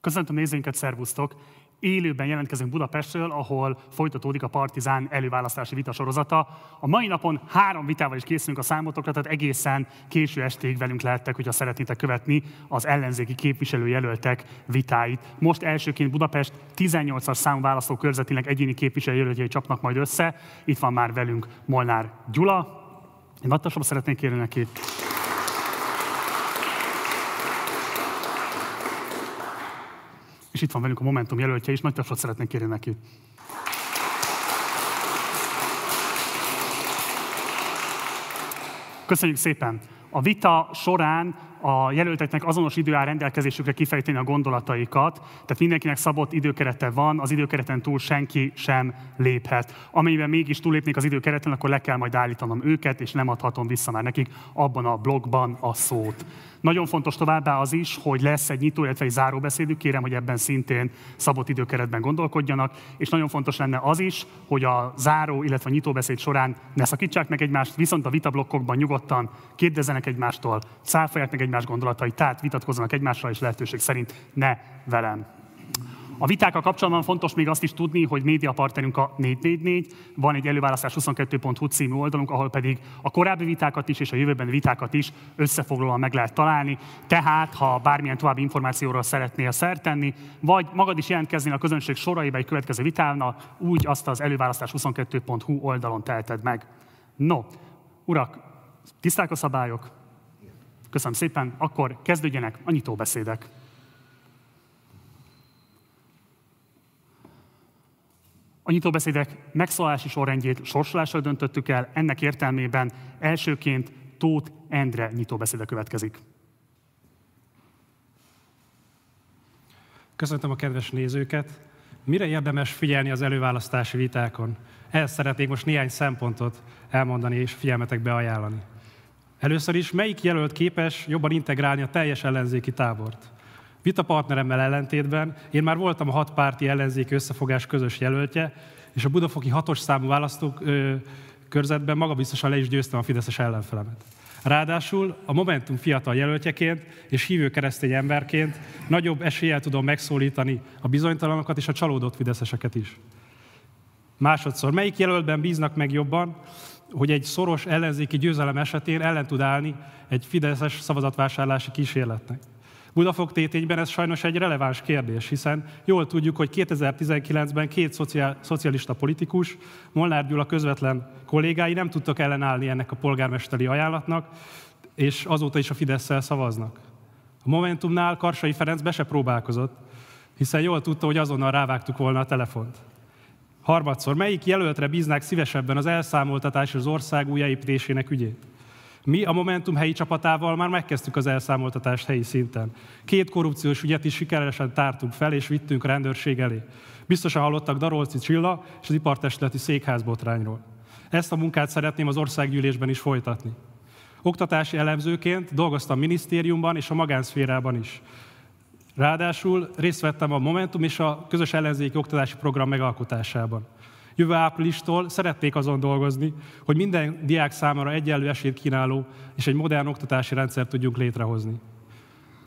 Köszöntöm nézőinket, szervusztok! Élőben jelentkezünk Budapestről, ahol folytatódik a Partizán előválasztási vita sorozata. A mai napon három vitával is készülünk a számotokra, tehát egészen késő estéig velünk lehettek, hogyha szeretnétek követni az ellenzéki képviselőjelöltek vitáit. Most elsőként Budapest 18-as számú választókörzetinek egyéni képviselőjelöltjei csapnak majd össze. Itt van már velünk Molnár Gyula. Én nagy szeretnék kérni neki. És itt van velünk a Momentum jelöltje is, nagy tapsot szeretnék kérni neki. Köszönjük szépen! A vita során a jelölteknek azonos idő áll rendelkezésükre kifejteni a gondolataikat, tehát mindenkinek szabott időkerete van, az időkereten túl senki sem léphet. Amennyiben mégis túlépnék az időkereten, akkor le kell majd állítanom őket, és nem adhatom vissza már nekik abban a blogban a szót. Nagyon fontos továbbá az is, hogy lesz egy nyitó, illetve egy záróbeszédük, kérem, hogy ebben szintén szabott időkeretben gondolkodjanak, és nagyon fontos lenne az is, hogy a záró, illetve a nyitóbeszéd során ne szakítsák meg egymást, viszont a vitablokkokban nyugodtan kérdezzenek egymástól, száfolják meg egymás gondolatait, tehát vitatkozzanak egymással, és lehetőség szerint ne velem. A vitákkal kapcsolatban fontos még azt is tudni, hogy médiapartnerünk a 444, van egy előválasztás 22.hu című oldalunk, ahol pedig a korábbi vitákat is és a jövőbeni vitákat is összefoglalóan meg lehet találni. Tehát, ha bármilyen további információról szeretnél szert tenni, vagy magad is jelentkezni a közönség soraiba egy következő vitána, úgy azt az előválasztás 22.hu oldalon teheted meg. No, urak, tiszták a szabályok? Köszönöm szépen, akkor kezdődjenek a nyitóbeszédek. A nyitóbeszédek megszólalási sorrendjét sorsolással döntöttük el, ennek értelmében elsőként Tóth Endre nyitóbeszéde következik. Köszöntöm a kedves nézőket! Mire érdemes figyelni az előválasztási vitákon? Ehhez szeretnék most néhány szempontot elmondani és figyelmetekbe ajánlani. Először is, melyik jelölt képes jobban integrálni a teljes ellenzéki tábort? Vitapartneremmel ellentétben én már voltam a hat párti ellenzéki összefogás közös jelöltje, és a budafoki hatos számú választók körzetben magabiztosan le is győztem a Fideszes ellenfelemet. Ráadásul a Momentum fiatal jelöltjeként és hívő keresztény emberként nagyobb eséllyel tudom megszólítani a bizonytalanokat és a csalódott fideszeseket is. Másodszor, melyik jelöltben bíznak meg jobban, hogy egy szoros ellenzéki győzelem esetén ellen tud állni egy fideszes szavazatvásárlási kísérletnek? Budafok tétényben ez sajnos egy releváns kérdés, hiszen jól tudjuk, hogy 2019-ben két szociál, szocialista politikus, Molnár Gyula közvetlen kollégái nem tudtak ellenállni ennek a polgármesteri ajánlatnak, és azóta is a fidesz szavaznak. A Momentumnál Karsai Ferenc be se próbálkozott, hiszen jól tudta, hogy azonnal rávágtuk volna a telefont. Harmadszor, melyik jelöltre bíznák szívesebben az elszámoltatás az ország újjáépítésének ügyét? Mi a Momentum helyi csapatával már megkezdtük az elszámoltatást helyi szinten. Két korrupciós ügyet is sikeresen tártunk fel, és vittünk a rendőrség elé. Biztosan hallottak Darolci Csilla és az ipartestületi székház botrányról. Ezt a munkát szeretném az országgyűlésben is folytatni. Oktatási elemzőként dolgoztam minisztériumban és a magánszférában is. Ráadásul részt vettem a Momentum és a közös ellenzéki oktatási program megalkotásában. Jövő áprilistól szeretnék azon dolgozni, hogy minden diák számára egyenlő esélyt kínáló és egy modern oktatási rendszer tudjunk létrehozni.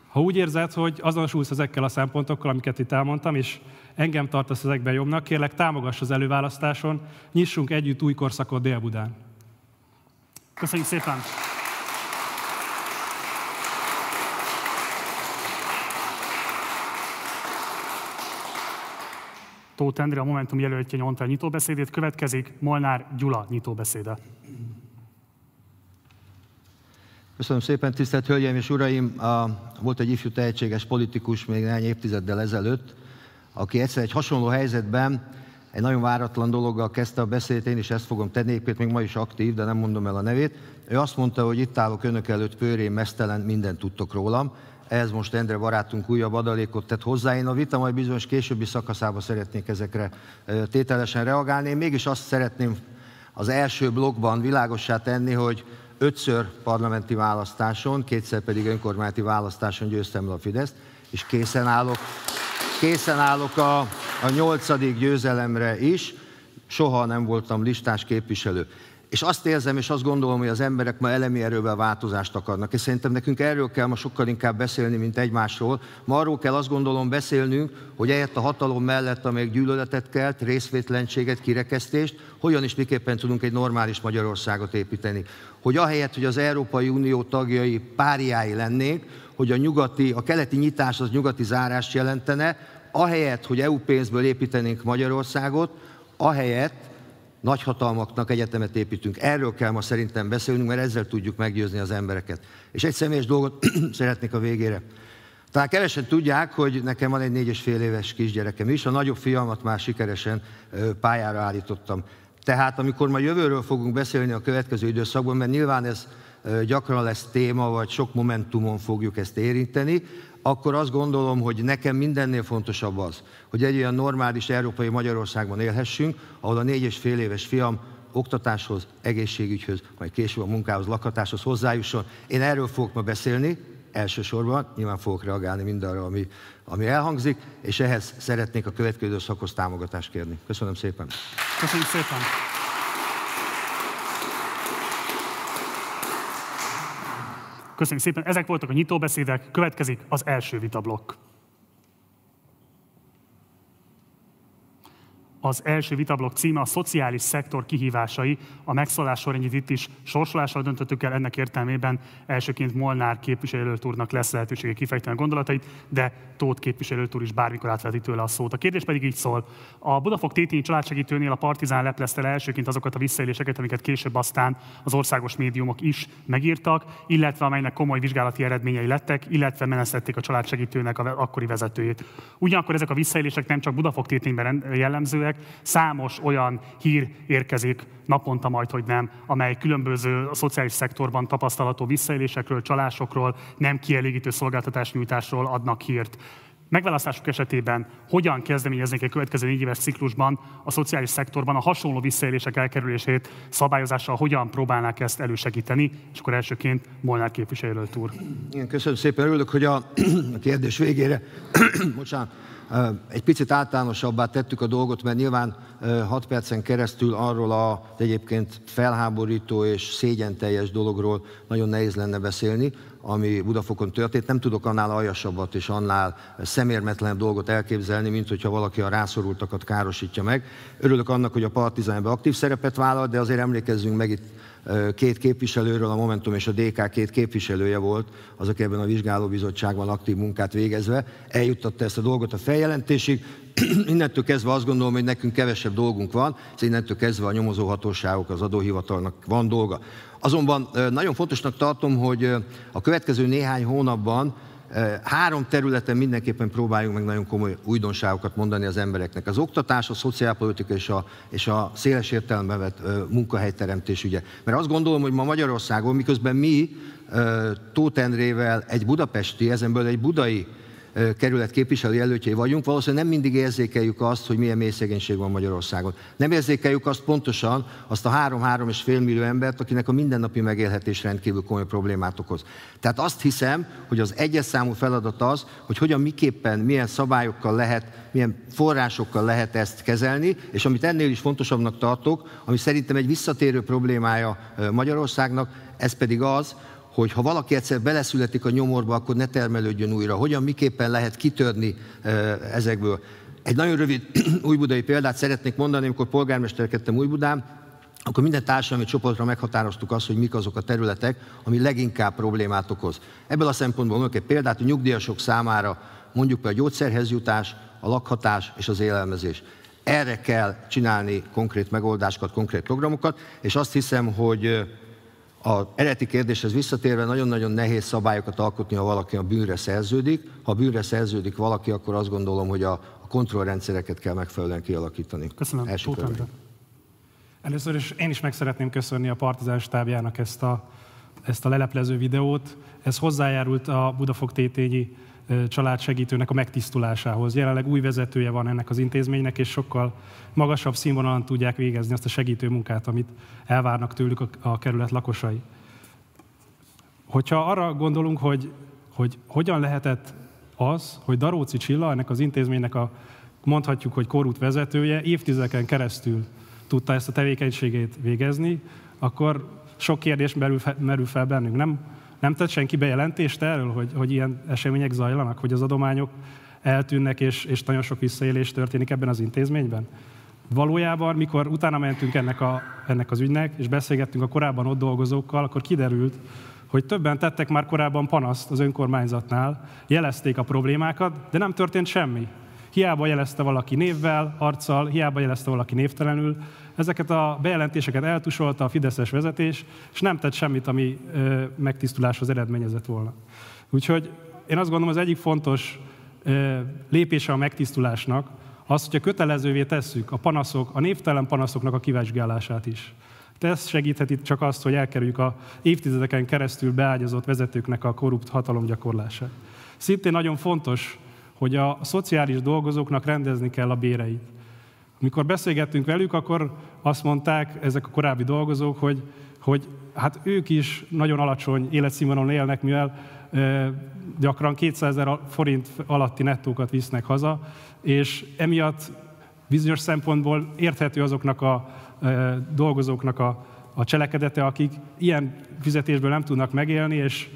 Ha úgy érzed, hogy azonosulsz ezekkel a szempontokkal, amiket itt elmondtam, és engem tartasz ezekben jobbnak, kérlek támogass az előválasztáson, nyissunk együtt új korszakot Dél-Budán. Köszönjük szépen! Tóth Endre, a Momentum jelöltje nyomta nyitóbeszédét, következik Molnár Gyula nyitóbeszéde. Köszönöm szépen, tisztelt Hölgyeim és Uraim! A, volt egy ifjú tehetséges politikus még néhány évtizeddel ezelőtt, aki egyszer egy hasonló helyzetben egy nagyon váratlan dologgal kezdte a beszédet, én is ezt fogom tenni, épp még ma is aktív, de nem mondom el a nevét. Ő azt mondta, hogy itt állok önök előtt pőrén, mesztelen, mindent tudtok rólam ehhez most Endre barátunk újabb adalékot tett hozzá. Én a vita majd bizonyos későbbi szakaszába szeretnék ezekre tételesen reagálni. Én mégis azt szeretném az első blokkban világossá tenni, hogy ötször parlamenti választáson, kétszer pedig önkormányzati választáson győztem le a Fideszt, és készen állok, készen állok a, a nyolcadik győzelemre is. Soha nem voltam listás képviselő. És azt érzem, és azt gondolom, hogy az emberek ma elemi erővel változást akarnak. És szerintem nekünk erről kell ma sokkal inkább beszélni, mint egymásról. Ma arról kell azt gondolom beszélnünk, hogy ehhez a hatalom mellett, amelyek gyűlöletet kelt, részvétlenséget, kirekesztést, hogyan is miképpen tudunk egy normális Magyarországot építeni. Hogy ahelyett, hogy az Európai Unió tagjai páriái lennénk, hogy a nyugati, a keleti nyitás az nyugati zárást jelentene, ahelyett, hogy EU pénzből építenénk Magyarországot, ahelyett nagyhatalmaknak egyetemet építünk. Erről kell ma szerintem beszélnünk, mert ezzel tudjuk meggyőzni az embereket. És egy személyes dolgot szeretnék a végére. Talán kevesen tudják, hogy nekem van egy négy és fél éves kisgyerekem is, a nagyobb fiamat már sikeresen pályára állítottam. Tehát amikor ma jövőről fogunk beszélni a következő időszakban, mert nyilván ez gyakran lesz téma, vagy sok momentumon fogjuk ezt érinteni, akkor azt gondolom, hogy nekem mindennél fontosabb az, hogy egy olyan normális európai Magyarországban élhessünk, ahol a négy és fél éves fiam oktatáshoz, egészségügyhöz, majd később a munkához, lakhatáshoz hozzájusson. Én erről fogok ma beszélni, elsősorban, nyilván fogok reagálni mindarra, ami, ami elhangzik, és ehhez szeretnék a következő szakhoz támogatást kérni. Köszönöm szépen. Köszönöm szépen. Köszönjük szépen. Ezek voltak a nyitóbeszédek, következik az első vitablokk. Az első vitablok címe a szociális szektor kihívásai. A megszólás sorrendjét itt is sorsolással döntöttük el, ennek értelmében elsőként Molnár képviselőt úrnak lesz lehetősége kifejteni a gondolatait, de Tóth képviselőt úr is bármikor átveti tőle a szót. A kérdés pedig így szól. A Budafok Tétényi családsegítőnél a Partizán leplezte le elsőként azokat a visszaéléseket, amiket később aztán az országos médiumok is megírtak, illetve amelynek komoly vizsgálati eredményei lettek, illetve menesztették a családsegítőnek a akkori vezetőjét. Ugyanakkor ezek a visszaélések nem csak Budafok Tétényben jellemzőek, esetleg számos olyan hír érkezik naponta majd, hogy nem, amely különböző a szociális szektorban tapasztalható visszaélésekről, csalásokról, nem kielégítő szolgáltatásnyújtásról adnak hírt. Megválasztásuk esetében hogyan kezdeményeznék egy következő négy éves ciklusban a szociális szektorban a hasonló visszaélések elkerülését? Szabályozással hogyan próbálnák ezt elősegíteni, és akkor elsőként Molnár képviselőt úr. Igen, köszönöm szépen, örülök, hogy a, a kérdés végére, bocsánat, egy picit általánosabbá tettük a dolgot, mert nyilván 6 percen keresztül arról a egyébként felháborító és szégyenteljes dologról nagyon nehéz lenne beszélni, ami Budafokon történt. Nem tudok annál aljasabbat és annál szemérmetlenebb dolgot elképzelni, mint hogyha valaki a rászorultakat károsítja meg. Örülök annak, hogy a Partizánban aktív szerepet vállal, de azért emlékezzünk meg itt két képviselőről, a Momentum és a DK két képviselője volt, azok ebben a vizsgálóbizottságban aktív munkát végezve, eljuttatta ezt a dolgot a feljelentésig. innentől kezdve azt gondolom, hogy nekünk kevesebb dolgunk van, és innentől kezdve a nyomozóhatóságok, az adóhivatalnak van dolga. Azonban nagyon fontosnak tartom, hogy a következő néhány hónapban Három területen mindenképpen próbáljunk meg nagyon komoly újdonságokat mondani az embereknek. Az oktatás, a szociálpolitika és a, és a széles értelemben vett munkahelyteremtés ügye. Mert azt gondolom, hogy ma Magyarországon, miközben mi Tóth Endrével egy budapesti, ezenből egy budai kerület képviselő jelöltjei vagyunk, valószínűleg nem mindig érzékeljük azt, hogy milyen mély szegénység van Magyarországon. Nem érzékeljük azt pontosan, azt a 3-3,5 millió embert, akinek a mindennapi megélhetés rendkívül komoly problémát okoz. Tehát azt hiszem, hogy az egyes számú feladat az, hogy hogyan miképpen, milyen szabályokkal lehet, milyen forrásokkal lehet ezt kezelni, és amit ennél is fontosabbnak tartok, ami szerintem egy visszatérő problémája Magyarországnak, ez pedig az, hogy ha valaki egyszer beleszületik a nyomorba, akkor ne termelődjön újra. Hogyan, miképpen lehet kitörni ezekből. Egy nagyon rövid újbudai példát szeretnék mondani, amikor polgármesterkedtem Újbudán, akkor minden társadalmi csoportra meghatároztuk azt, hogy mik azok a területek, ami leginkább problémát okoz. Ebből a szempontból mondok egy példát, hogy nyugdíjasok számára mondjuk a gyógyszerhez jutás, a lakhatás és az élelmezés. Erre kell csinálni konkrét megoldásokat, konkrét programokat, és azt hiszem, hogy a eredeti kérdéshez visszatérve nagyon-nagyon nehéz szabályokat alkotni, ha valaki a bűnre szerződik. Ha a bűnre szerződik valaki, akkor azt gondolom, hogy a, a kontrollrendszereket kell megfelelően kialakítani. Köszönöm. Első Először is én is meg szeretném köszönni a Partizán stábjának ezt a, ezt a leleplező videót. Ez hozzájárult a Budafok tétényi családsegítőnek a megtisztulásához. Jelenleg új vezetője van ennek az intézménynek, és sokkal magasabb színvonalon tudják végezni azt a segítő munkát, amit elvárnak tőlük a, a kerület lakosai. Hogyha arra gondolunk, hogy, hogy hogyan lehetett az, hogy Daróci Csilla, ennek az intézménynek a mondhatjuk, hogy korút vezetője, évtizedeken keresztül tudta ezt a tevékenységét végezni, akkor sok kérdés merül fel, merül fel bennünk. Nem, nem tett senki bejelentést erről, hogy, hogy ilyen események zajlanak, hogy az adományok eltűnnek, és, és nagyon sok visszaélés történik ebben az intézményben? Valójában, mikor utána mentünk ennek, a, ennek az ügynek, és beszélgettünk a korábban ott dolgozókkal, akkor kiderült, hogy többen tettek már korábban panaszt az önkormányzatnál, jelezték a problémákat, de nem történt semmi. Hiába jelezte valaki névvel, arccal, hiába jelezte valaki névtelenül, ezeket a bejelentéseket eltusolta a Fideszes vezetés, és nem tett semmit, ami megtisztuláshoz eredményezett volna. Úgyhogy én azt gondolom, az egyik fontos lépése a megtisztulásnak, az, hogyha kötelezővé tesszük a panaszok, a névtelen panaszoknak a kivizsgálását is. De ez segítheti csak azt, hogy elkerüljük a évtizedeken keresztül beágyazott vezetőknek a korrupt hatalomgyakorlását. Szintén nagyon fontos, hogy a szociális dolgozóknak rendezni kell a béreit. Amikor beszélgettünk velük, akkor azt mondták ezek a korábbi dolgozók, hogy, hogy hát ők is nagyon alacsony életszínvonalon élnek, mivel gyakran 200 ezer forint alatti nettókat visznek haza, és emiatt bizonyos szempontból érthető azoknak a dolgozóknak a, a cselekedete, akik ilyen fizetésből nem tudnak megélni, és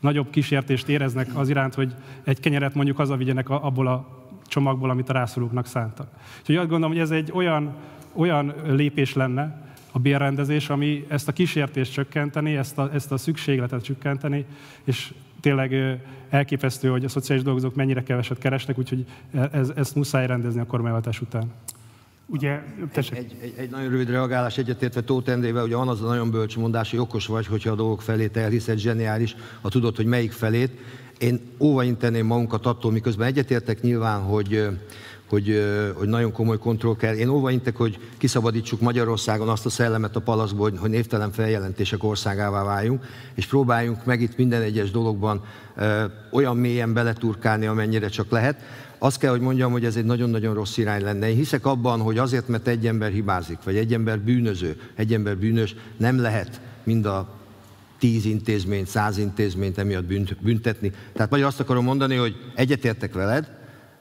nagyobb kísértést éreznek az iránt, hogy egy kenyeret mondjuk hazavigyenek abból a csomagból, amit a rászorulóknak szántak. Úgyhogy azt gondolom, hogy ez egy olyan, olyan lépés lenne, a bérrendezés, ami ezt a kísértést csökkenteni, ezt a, ezt a szükségletet csökkenteni, és tényleg elképesztő, hogy a szociális dolgozók mennyire keveset keresnek, úgyhogy ez, ezt muszáj rendezni a kormányváltás után. Ugye, Egy, egy, egy nagyon rövid reagálás egyetértve Tóth Endrével, ugye van az a nagyon bölcs mondás, hogy okos vagy, hogyha a dolgok felét elhiszed, zseniális, ha tudod, hogy melyik felét. Én óvainteném magunkat attól, miközben egyetértek nyilván, hogy, hogy, hogy nagyon komoly kontroll kell. Én óvaintek, hogy kiszabadítsuk Magyarországon azt a szellemet a palaszból, hogy, névtelen feljelentések országává váljunk, és próbáljunk meg itt minden egyes dologban olyan mélyen beleturkálni, amennyire csak lehet. Azt kell, hogy mondjam, hogy ez egy nagyon-nagyon rossz irány lenne. Én hiszek abban, hogy azért, mert egy ember hibázik, vagy egy ember bűnöző, egy ember bűnös, nem lehet mind a tíz intézményt, száz intézményt emiatt büntetni. Tehát majd azt akarom mondani, hogy egyetértek veled,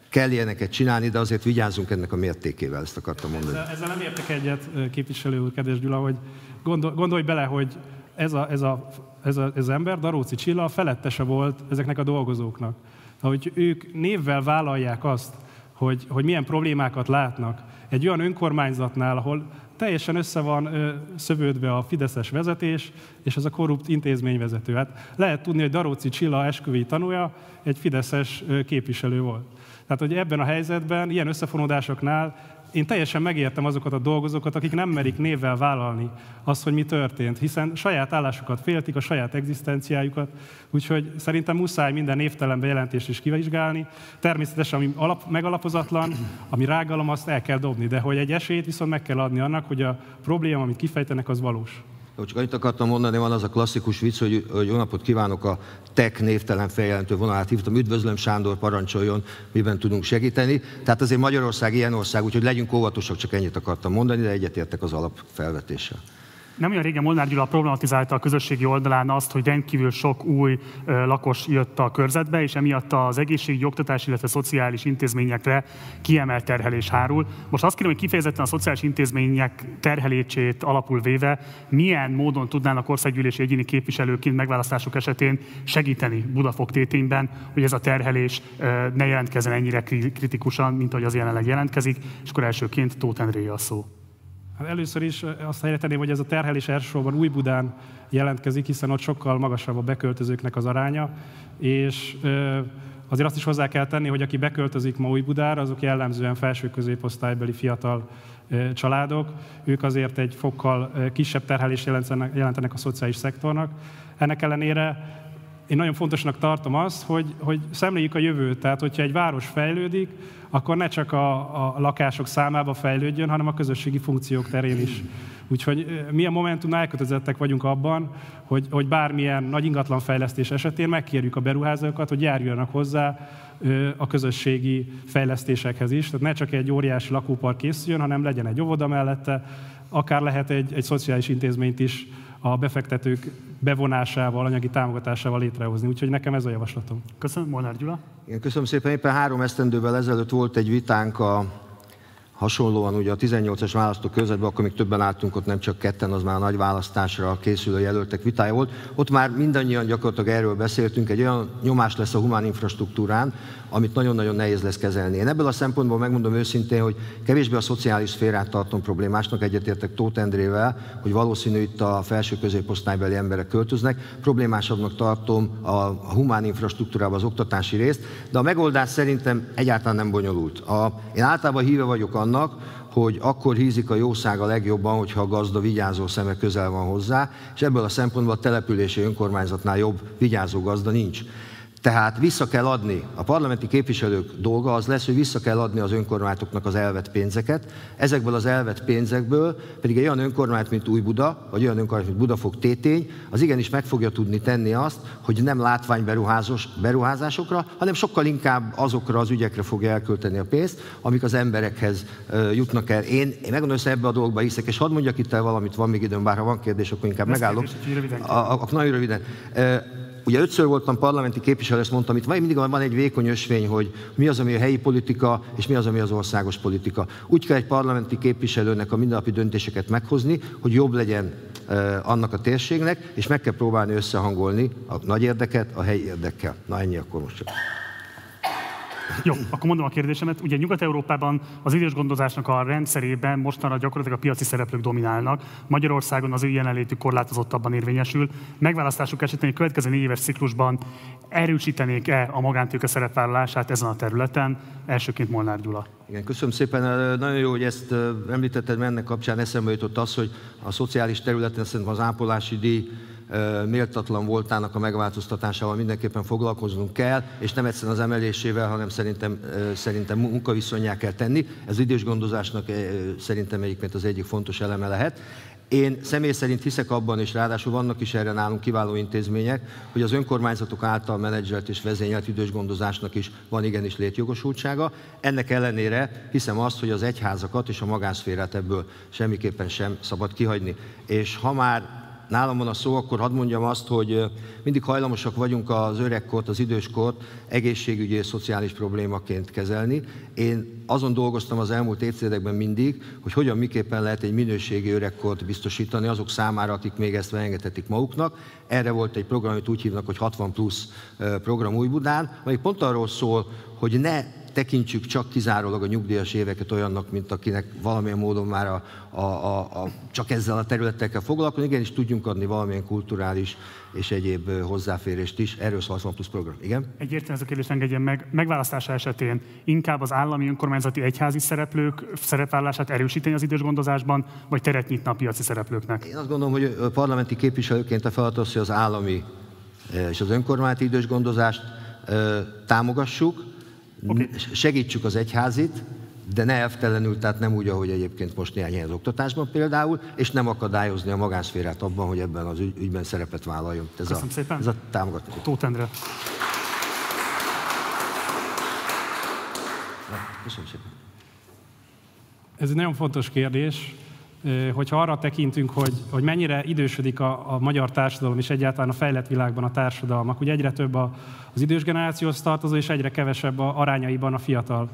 kell ilyeneket csinálni, de azért vigyázzunk ennek a mértékével, ezt akartam mondani. Ezzel, ezzel nem értek egyet, képviselő úr, kedves Gyula, hogy gondol, gondolj bele, hogy ez, a, ez, a, ez, a, ez az ember, Daróci Csilla, a felettese volt ezeknek a dolgozóknak. Hogy ők névvel vállalják azt, hogy, hogy milyen problémákat látnak egy olyan önkormányzatnál, ahol teljesen össze van ö, szövődve a fideszes vezetés és ez a korrupt intézményvezető. Hát lehet tudni, hogy Daróci Csilla esküvői tanúja egy fideszes ö, képviselő volt. Tehát, hogy ebben a helyzetben, ilyen összefonódásoknál én teljesen megértem azokat a dolgozókat, akik nem merik névvel vállalni azt, hogy mi történt, hiszen saját állásukat féltik, a saját egzisztenciájukat, úgyhogy szerintem muszáj minden névtelen bejelentést is kivizsgálni. Természetesen, ami alap, megalapozatlan, ami rágalom, azt el kell dobni, de hogy egy esélyt viszont meg kell adni annak, hogy a probléma, amit kifejtenek, az valós. Csak annyit akartam mondani, van az a klasszikus vicc, hogy, hogy jó napot kívánok a TEK névtelen feljelentő vonalát hívtam, üdvözlöm Sándor, parancsoljon, miben tudunk segíteni. Tehát azért Magyarország ilyen ország, úgyhogy legyünk óvatosak, csak ennyit akartam mondani, de egyetértek az alapfelvetéssel. Nem olyan régen Molnár Gyula problematizálta a közösségi oldalán azt, hogy rendkívül sok új lakos jött a körzetbe, és emiatt az egészségügyi, oktatás, illetve szociális intézményekre kiemelt terhelés hárul. Most azt kérem, hogy kifejezetten a szociális intézmények terhelését alapul véve, milyen módon tudnának országgyűlési egyéni képviselőként megválasztások esetén segíteni Budafok tétényben, hogy ez a terhelés ne jelentkezzen ennyire kritikusan, mint ahogy az jelenleg jelentkezik, és akkor elsőként Tóth Endré a szó. Hát először is azt helyreteném, hogy ez a terhelés elsősorban Új-Budán jelentkezik, hiszen ott sokkal magasabb a beköltözőknek az aránya, és azért azt is hozzá kell tenni, hogy aki beköltözik ma Új-Budára, azok jellemzően felső középosztálybeli fiatal családok, ők azért egy fokkal kisebb terhelést jelentenek, a szociális szektornak. Ennek ellenére én nagyon fontosnak tartom azt, hogy, hogy szemléljük a jövőt. Tehát, hogyha egy város fejlődik, akkor ne csak a, a lakások számába fejlődjön, hanem a közösségi funkciók terén is. Úgyhogy mi a Momentumnál elkötelezettek vagyunk abban, hogy, hogy bármilyen nagy ingatlanfejlesztés esetén megkérjük a beruházókat, hogy járjanak hozzá a közösségi fejlesztésekhez is. Tehát ne csak egy óriási lakópark készüljön, hanem legyen egy óvoda mellette, akár lehet egy, egy szociális intézményt is a befektetők bevonásával, anyagi támogatásával létrehozni. Úgyhogy nekem ez a javaslatom. Köszönöm, Molnár Gyula. Igen, köszönöm szépen. Éppen három esztendővel ezelőtt volt egy vitánk a, hasonlóan ugye a 18-as választókörzetben, akkor még többen álltunk ott, nem csak ketten, az már a nagy választásra készülő jelöltek vitája volt. Ott már mindannyian gyakorlatilag erről beszéltünk, egy olyan nyomás lesz a humán infrastruktúrán, amit nagyon-nagyon nehéz lesz kezelni. Én ebből a szempontból megmondom őszintén, hogy kevésbé a szociális szférát tartom problémásnak, egyetértek Tóth Endrével, hogy valószínű itt a felső középosztálybeli emberek költöznek. Problémásabbnak tartom a humán infrastruktúrába az oktatási részt, de a megoldás szerintem egyáltalán nem bonyolult. A, én általában híve vagyok annak, hogy akkor hízik a jószág a legjobban, hogyha a gazda vigyázó szeme közel van hozzá, és ebből a szempontból a települési önkormányzatnál jobb vigyázó gazda nincs. Tehát vissza kell adni, a parlamenti képviselők dolga az lesz, hogy vissza kell adni az önkormányzatoknak az elvett pénzeket. Ezekből az elvett pénzekből pedig egy olyan önkormányzat, mint Új Buda, vagy olyan önkormányzat, mint Budafok Tétény, az igenis meg fogja tudni tenni azt, hogy nem beruházásokra, hanem sokkal inkább azokra az ügyekre fogja elkölteni a pénzt, amik az emberekhez jutnak el. Én, én megmondom, hogy ebbe a dolgba hiszek, és hadd mondjak itt el valamit, van még időm, bár ha van kérdés, akkor inkább Lesz megállok. Kérdés, a, a, a, nagyon röviden. Ugye ötször voltam parlamenti képviselő, ezt mondtam, itt mindig van egy vékony ösvény, hogy mi az, ami a helyi politika, és mi az, ami az országos politika. Úgy kell egy parlamenti képviselőnek a mindennapi döntéseket meghozni, hogy jobb legyen eh, annak a térségnek, és meg kell próbálni összehangolni a nagy érdeket a helyi érdekkel. Na ennyi akkor most csak. Jó, akkor mondom a kérdésemet. Ugye Nyugat-Európában az idős gondozásnak a rendszerében mostanra gyakorlatilag a piaci szereplők dominálnak. Magyarországon az ő jelenlétük korlátozottabban érvényesül. Megválasztásuk esetén a következő négy éves ciklusban erősítenék-e a magántőke szerepvállalását ezen a területen? Elsőként Molnár Gyula. Igen, köszönöm szépen. Nagyon jó, hogy ezt említetted, mert ennek kapcsán eszembe jutott az, hogy a szociális területen szerintem az ápolási díj méltatlan voltának a megváltoztatásával mindenképpen foglalkoznunk kell, és nem egyszerűen az emelésével, hanem szerintem, szerintem munkaviszonyá kell tenni. Ez idős gondozásnak szerintem egyébként az egyik fontos eleme lehet. Én személy szerint hiszek abban, és ráadásul vannak is erre nálunk kiváló intézmények, hogy az önkormányzatok által menedzselt és vezényelt idős gondozásnak is van igenis létjogosultsága. Ennek ellenére hiszem azt, hogy az egyházakat és a magánszférát ebből semmiképpen sem szabad kihagyni. És ha már nálam van a szó, akkor hadd mondjam azt, hogy mindig hajlamosak vagyunk az öregkort, az időskort egészségügyi és szociális problémaként kezelni. Én azon dolgoztam az elmúlt évtizedekben mindig, hogy hogyan, miképpen lehet egy minőségi öregkort biztosítani azok számára, akik még ezt engedhetik maguknak. Erre volt egy program, amit úgy hívnak, hogy 60 plusz program Újbudán, amely pont arról szól, hogy ne tekintsük csak kizárólag a nyugdíjas éveket olyannak, mint akinek valamilyen módon már a, a, a, a, csak ezzel a területtel kell foglalkozni, igenis tudjunk adni valamilyen kulturális és egyéb hozzáférést is. Erről szól a plusz program. Igen? Egyértelműen ez a kérdés engedjen meg. Megválasztása esetén inkább az állami önkormányzati egyházi szereplők szerepvállását erősíteni az idős gondozásban, vagy teret nyitna a piaci szereplőknek? Én azt gondolom, hogy a parlamenti képviselőként a feladat az, hogy az állami és az önkormányzati idős gondozást támogassuk, Okay. Segítsük az egyházit, de ne elvtelenül, tehát nem úgy, ahogy egyébként most néhány helyen az oktatásban például, és nem akadályozni a magánszférát abban, hogy ebben az ügyben szerepet vállaljon. Ez Köszönöm a, szépen. Ez a támogatás. Tóth Endre. Köszönöm szépen. Ez egy nagyon fontos kérdés hogyha arra tekintünk, hogy, hogy mennyire idősödik a, a magyar társadalom és egyáltalán a fejlett világban a társadalmak, hogy egyre több a, az idős generációhoz tartozó, és egyre kevesebb a arányaiban a fiatal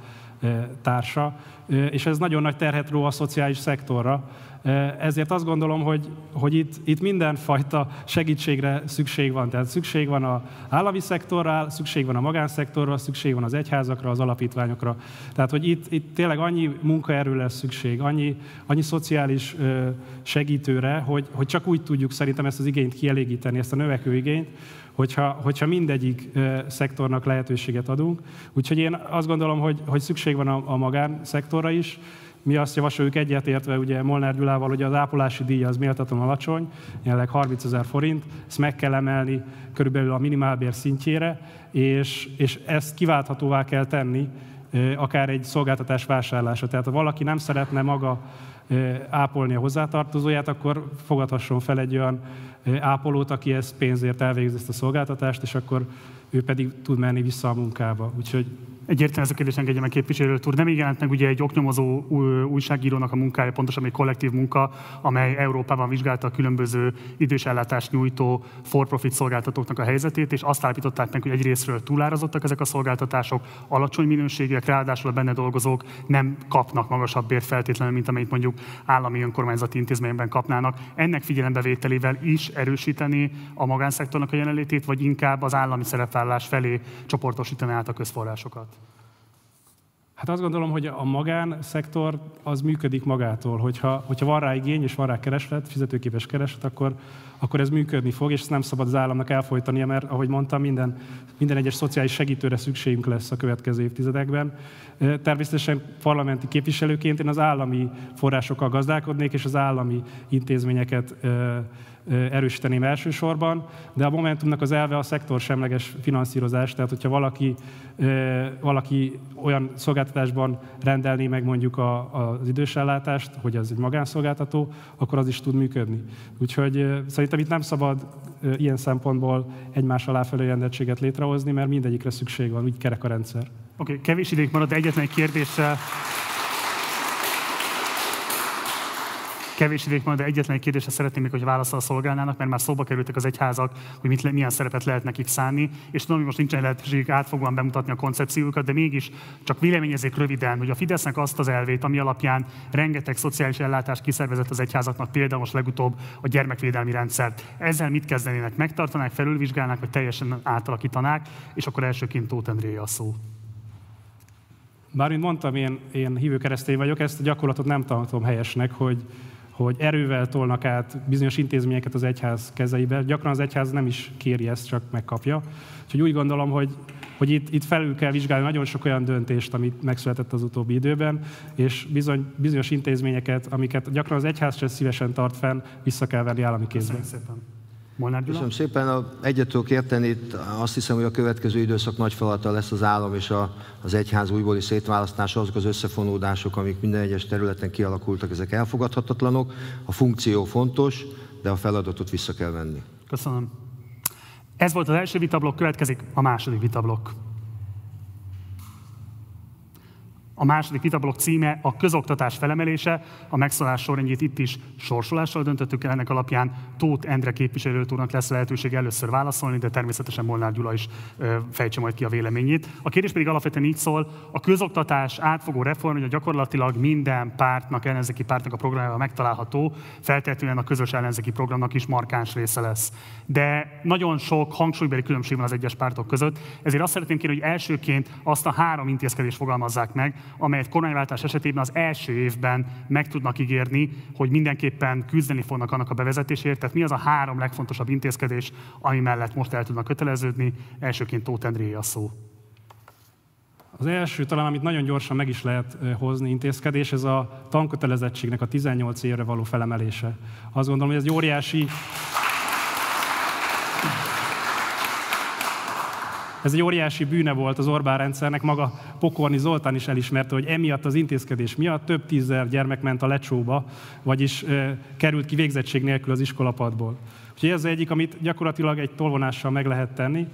társa, és ez nagyon nagy terhet ró a szociális szektorra. Ezért azt gondolom, hogy, hogy itt, itt mindenfajta segítségre szükség van. Tehát szükség van az állami szektorra, szükség van a magánszektorra, szükség van az egyházakra, az alapítványokra. Tehát, hogy itt, itt tényleg annyi munkaerő lesz szükség, annyi, annyi szociális segítőre, hogy, hogy csak úgy tudjuk szerintem ezt az igényt kielégíteni, ezt a növekvő igényt, hogyha, hogyha mindegyik szektornak lehetőséget adunk. Úgyhogy én azt gondolom, hogy, hogy szükség van a, a magánszektorra is. Mi azt javasoljuk egyetértve ugye Molnár Gyulával, hogy az ápolási díj az méltatlan alacsony, jelenleg 30 ezer forint, ezt meg kell emelni körülbelül a minimálbér szintjére, és, és ezt kiválthatóvá kell tenni, akár egy szolgáltatás vásárlása. Tehát ha valaki nem szeretne maga ápolni a hozzátartozóját, akkor fogadhasson fel egy olyan ápolót, aki ezt pénzért elvégzi ezt a szolgáltatást, és akkor ő pedig tud menni vissza a munkába. Úgyhogy Egyértelműen ez a kérdés engedje meg képviselő úr. Nem jelent meg ugye egy oknyomozó újságírónak a munkája, pontosan egy kollektív munka, amely Európában vizsgálta a különböző idős nyújtó for-profit szolgáltatóknak a helyzetét, és azt állították meg, hogy egyrésztről túlárazottak ezek a szolgáltatások, alacsony minőségűek, ráadásul a benne dolgozók nem kapnak magasabb bért feltétlenül, mint amit mondjuk állami önkormányzati intézményben kapnának. Ennek figyelembevételével is erősíteni a magánszektornak a jelenlétét, vagy inkább az állami szerepvállás felé csoportosítani át a közforrásokat? Hát azt gondolom, hogy a magánszektor az működik magától. Hogyha, hogyha van rá igény és van rá kereslet, fizetőképes kereslet, akkor, akkor ez működni fog, és ezt nem szabad az államnak elfolytania, mert ahogy mondtam, minden, minden egyes szociális segítőre szükségünk lesz a következő évtizedekben. Természetesen parlamenti képviselőként én az állami forrásokkal gazdálkodnék, és az állami intézményeket erősíteném elsősorban, de a Momentumnak az elve a szektorsemleges finanszírozás, tehát hogyha valaki, valaki olyan szolgáltatásban rendelné meg mondjuk az idősellátást, hogy ez egy magánszolgáltató, akkor az is tud működni. Úgyhogy szerintem itt nem szabad ilyen szempontból egymás alá rendeltséget létrehozni, mert mindegyikre szükség van, úgy kerek a rendszer. Oké, okay, kevés időnk marad, de egyetlen egy kérdéssel Kevés idejük van, de egyetlen egy kérdésre szeretném még, hogy válaszol szolgálnának, mert már szóba kerültek az egyházak, hogy mit, milyen szerepet lehet nekik szánni, és tudom, hogy most nincsen lehetőség átfogóan bemutatni a koncepciókat, de mégis csak véleményezik röviden, hogy a Fidesznek azt az elvét, ami alapján rengeteg szociális ellátást kiszervezett az egyházaknak, például most legutóbb a gyermekvédelmi rendszert. Ezzel mit kezdenének? Megtartanák, felülvizsgálnák, vagy teljesen átalakítanák, és akkor elsőként Tóth André a szó. Bár, mint mondtam, én, én hívő keresztény vagyok, ezt a gyakorlatot nem tartom helyesnek, hogy hogy erővel tolnak át bizonyos intézményeket az egyház kezeibe. Gyakran az egyház nem is kéri ezt, csak megkapja. Úgyhogy úgy gondolom, hogy, hogy itt, itt felül kell vizsgálni nagyon sok olyan döntést, amit megszületett az utóbbi időben, és bizony, bizonyos intézményeket, amiket gyakran az egyház sem szívesen tart fenn, vissza kell venni állami kézbe. Köszönöm szépen. Molnár Köszönöm szépen. A, egyet tudok érteni, itt azt hiszem, hogy a következő időszak nagy feladata lesz az állam és a, az egyház újbóli szétválasztása, azok az összefonódások, amik minden egyes területen kialakultak, ezek elfogadhatatlanok. A funkció fontos, de a feladatot vissza kell venni. Köszönöm. Ez volt az első vitablok, következik a második vitablok. A második vitablok címe a közoktatás felemelése. A megszólás sorrendjét itt is sorsolással döntöttük. Ennek alapján Tóth Endre képviselőtúrnak lesz lehetőség először válaszolni, de természetesen Molnár Gyula is fejtse majd ki a véleményét. A kérdés pedig alapvetően így szól, a közoktatás átfogó reform, hogy a gyakorlatilag minden pártnak, ellenzéki pártnak a programjában megtalálható, feltétlenül a közös ellenzéki programnak is markáns része lesz. De nagyon sok hangsúlybeli különbség van az egyes pártok között, ezért azt szeretném kérni, hogy elsőként azt a három intézkedést fogalmazzák meg, amelyet kormányváltás esetében az első évben meg tudnak ígérni, hogy mindenképpen küzdeni fognak annak a bevezetésért. Tehát mi az a három legfontosabb intézkedés, ami mellett most el tudnak köteleződni? Elsőként Tóth Endré a szó. Az első, talán amit nagyon gyorsan meg is lehet hozni intézkedés, ez a tankötelezettségnek a 18 évre való felemelése. Azt gondolom, hogy ez egy óriási Ez egy óriási bűne volt az Orbán rendszernek, maga Pokorni Zoltán is elismerte, hogy emiatt az intézkedés miatt több tízzer gyermek ment a lecsóba, vagyis e, került ki végzettség nélkül az iskolapadból. Úgyhogy ez az egyik, amit gyakorlatilag egy tolvonással meg lehet tenni.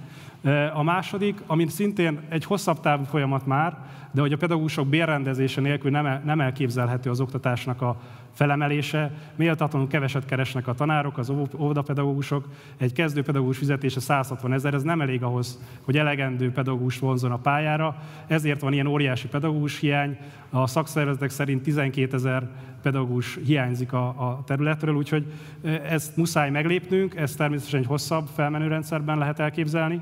A második, amit szintén egy hosszabb távú folyamat már, de hogy a pedagógusok bérrendezése nélkül nem, nem elképzelhető az oktatásnak a felemelése. Méltatlanul keveset keresnek a tanárok, az óvodapedagógusok. Egy kezdő pedagógus fizetése 160 ezer, ez nem elég ahhoz, hogy elegendő pedagógus vonzon a pályára. Ezért van ilyen óriási pedagógus hiány. A szakszervezetek szerint 12 ezer pedagógus hiányzik a, a területről, úgyhogy ezt muszáj meglépnünk, ezt természetesen egy hosszabb felmenő rendszerben lehet elképzelni.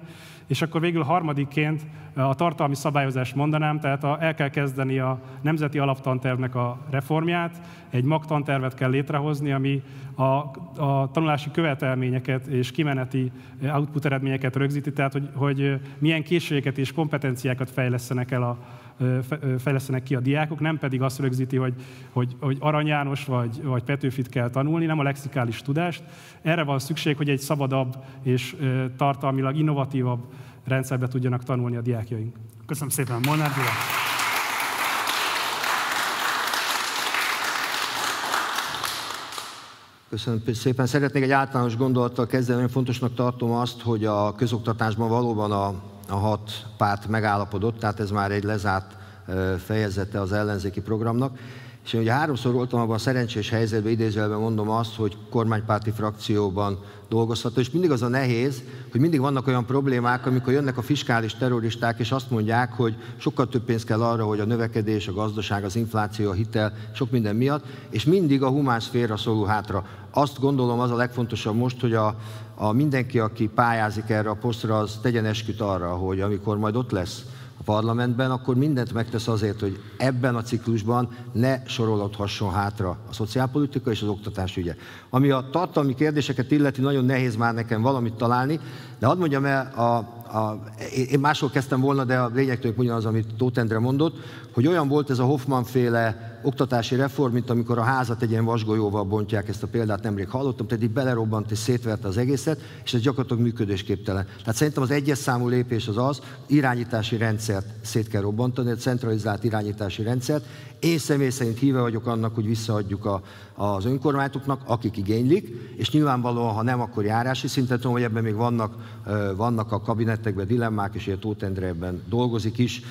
És akkor végül harmadikként a tartalmi szabályozást mondanám, tehát el kell kezdeni a Nemzeti Alaptantervnek a reformját, egy magtantervet kell létrehozni, ami a, a tanulási követelményeket és kimeneti output eredményeket rögzíti, tehát hogy, hogy milyen készségeket és kompetenciákat fejlesztenek el a, fejlesztenek ki a diákok, nem pedig azt rögzíti, hogy, hogy, hogy Arany János vagy, vagy Petőfit kell tanulni, nem a lexikális tudást. Erre van szükség, hogy egy szabadabb és tartalmilag innovatívabb rendszerbe tudjanak tanulni a diákjaink. Köszönöm szépen, Molnár Gyula. Köszönöm szépen. Szeretnék egy általános gondolattal kezdeni. Nagyon fontosnak tartom azt, hogy a közoktatásban valóban a, a hat párt megállapodott, tehát ez már egy lezárt fejezete az ellenzéki programnak. És ugye háromszor voltam abban a szerencsés helyzetben, idézőjelben mondom azt, hogy kormánypárti frakcióban dolgozható, és mindig az a nehéz, hogy mindig vannak olyan problémák, amikor jönnek a fiskális terroristák, és azt mondják, hogy sokkal több pénz kell arra, hogy a növekedés, a gazdaság, az infláció, a hitel, sok minden miatt, és mindig a humán szféra szorul hátra. Azt gondolom az a legfontosabb most, hogy a, a mindenki, aki pályázik erre a posztra, az tegyen esküt arra, hogy amikor majd ott lesz parlamentben, akkor mindent megtesz azért, hogy ebben a ciklusban ne sorolódhasson hátra a szociálpolitika és az oktatás ügye. Ami a tartalmi kérdéseket illeti, nagyon nehéz már nekem valamit találni, de hadd mondjam el, a, a, én máshol kezdtem volna, de a lényegtől ugyanaz, amit Tóth Endre mondott, hogy olyan volt ez a Hoffman féle oktatási reform, mint amikor a házat egy ilyen vasgolyóval bontják, ezt a példát nemrég hallottam, tehát így belerobbant és szétverte az egészet, és ez gyakorlatilag működésképtelen. Tehát szerintem az egyes számú lépés az az, irányítási rendszert szét kell robbantani, egy centralizált irányítási rendszert. Én személy szerint híve vagyok annak, hogy visszaadjuk a, az önkormányzatoknak, akik igénylik, és nyilvánvalóan, ha nem, akkor járási szinten tudom, hogy ebben még vannak, vannak a kabinettekben dilemmák, és ilyen Tóth Endre ebben dolgozik is.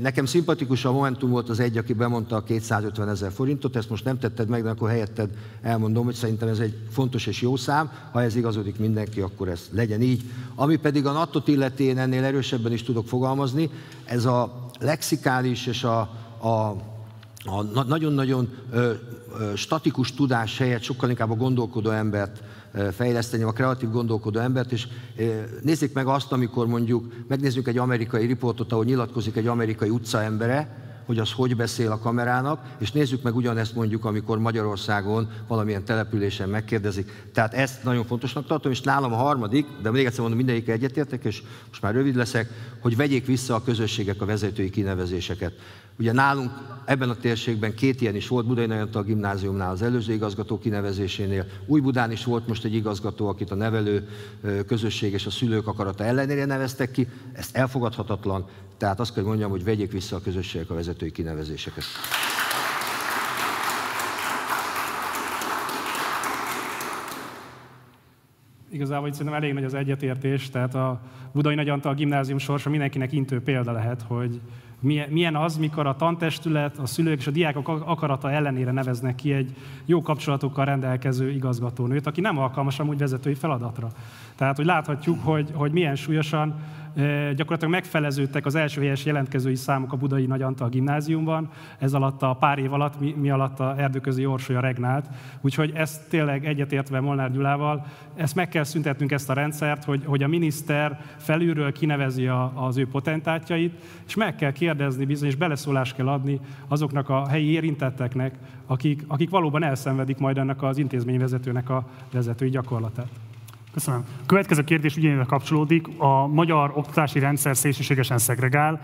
Nekem szimpatikus a Momentum volt az egy, aki bemondta a 250 ezer forintot, ezt most nem tetted meg, de akkor helyetted elmondom, hogy szerintem ez egy fontos és jó szám, ha ez igazodik mindenki, akkor ez legyen így. Ami pedig a nato illeti, én ennél erősebben is tudok fogalmazni, ez a lexikális és a, a a nagyon-nagyon statikus tudás helyett sokkal inkább a gondolkodó embert fejleszteni, a kreatív gondolkodó embert, és nézzék meg azt, amikor mondjuk megnézzük egy amerikai riportot, ahol nyilatkozik egy amerikai utcaembere, hogy az hogy beszél a kamerának, és nézzük meg ugyanezt mondjuk, amikor Magyarországon valamilyen településen megkérdezik. Tehát ezt nagyon fontosnak tartom, és nálam a harmadik, de még egyszer mondom, mindegyik egyetértek, és most már rövid leszek, hogy vegyék vissza a közösségek a vezetői kinevezéseket. Ugye nálunk ebben a térségben két ilyen is volt, Budai a gimnáziumnál az előző igazgató kinevezésénél. Új Budán is volt most egy igazgató, akit a nevelő közösség és a szülők akarata ellenére neveztek ki. Ez elfogadhatatlan, tehát azt kell mondjam, hogy vegyék vissza a közösségek a vezetői kinevezéseket. Igazából itt szerintem elég nagy az egyetértés, tehát a Budai Nagy Antal gimnázium sorsa mindenkinek intő példa lehet, hogy milyen az, mikor a tantestület, a szülők és a diákok akarata ellenére neveznek ki egy jó kapcsolatokkal rendelkező igazgatónőt, aki nem alkalmas amúgy vezetői feladatra. Tehát, hogy láthatjuk, hogy, hogy milyen súlyosan gyakorlatilag megfeleződtek az első helyes jelentkezői számok a Budai Nagy Antal gimnáziumban, ez alatt a pár év alatt, mi, mi alatt a erdőközi orsolya regnált. Úgyhogy ezt tényleg egyetértve Molnár Gyulával, ezt meg kell szüntetnünk ezt a rendszert, hogy, hogy a miniszter felülről kinevezi a, az ő potentátjait, és meg kell kérdezni bizonyos beleszólást kell adni azoknak a helyi érintetteknek, akik, akik valóban elszenvedik majd ennek az intézményvezetőnek a vezetői gyakorlatát. Köszönöm. Következő kérdés ugyanilyen kapcsolódik. A magyar oktatási rendszer szélsőségesen szegregál,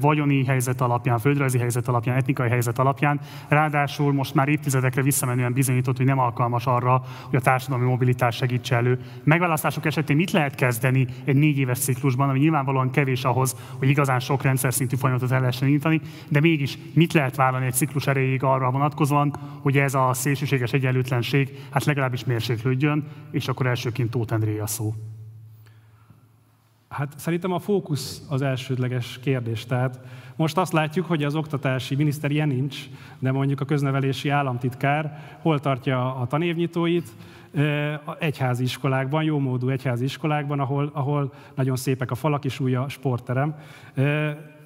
vagyoni helyzet alapján, földrajzi helyzet alapján, etnikai helyzet alapján. Ráadásul most már évtizedekre visszamenően bizonyított, hogy nem alkalmas arra, hogy a társadalmi mobilitás segítse elő. Megválasztások esetén mit lehet kezdeni egy négy éves ciklusban, ami nyilvánvalóan kevés ahhoz, hogy igazán sok rendszer szintű folyamatot el lehessen indítani, de mégis mit lehet vállalni egy ciklus erejéig arra vonatkozóan, hogy ez a szélsőséges egyenlőtlenség hát legalábbis mérséklődjön, és akkor elsőként Tóth Endré a szó. Hát szerintem a fókusz az elsődleges kérdés. Tehát most azt látjuk, hogy az oktatási miniszter ilyen nincs, de mondjuk a köznevelési államtitkár hol tartja a tanévnyitóit, egyházi iskolákban, jó módú egyházi iskolákban, ahol, ahol nagyon szépek a falak és új a sportterem.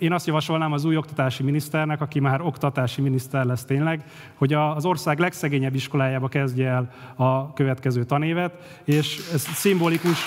Én azt javasolnám az új oktatási miniszternek, aki már oktatási miniszter lesz tényleg, hogy az ország legszegényebb iskolájába kezdje el a következő tanévet, és ez szimbolikus,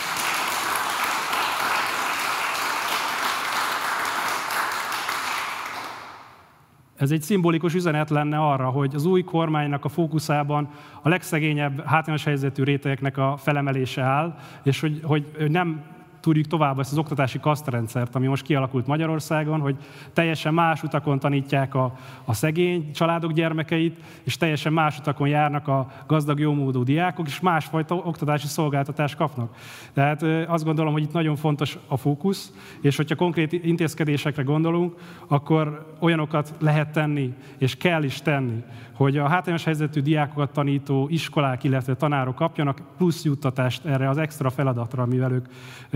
Ez egy szimbolikus üzenet lenne arra, hogy az új kormánynak a fókuszában a legszegényebb hátrányos helyzetű rétegeknek a felemelése áll, és hogy, hogy nem túrjuk tovább ezt az oktatási kasztrendszert, ami most kialakult Magyarországon, hogy teljesen más utakon tanítják a, a szegény családok gyermekeit, és teljesen más utakon járnak a gazdag, jómódú diákok, és másfajta oktatási szolgáltatást kapnak. Tehát azt gondolom, hogy itt nagyon fontos a fókusz, és hogyha konkrét intézkedésekre gondolunk, akkor olyanokat lehet tenni, és kell is tenni, hogy a hátrányos helyzetű diákokat tanító iskolák, illetve tanárok kapjanak plusz juttatást erre az extra feladatra, amivel ők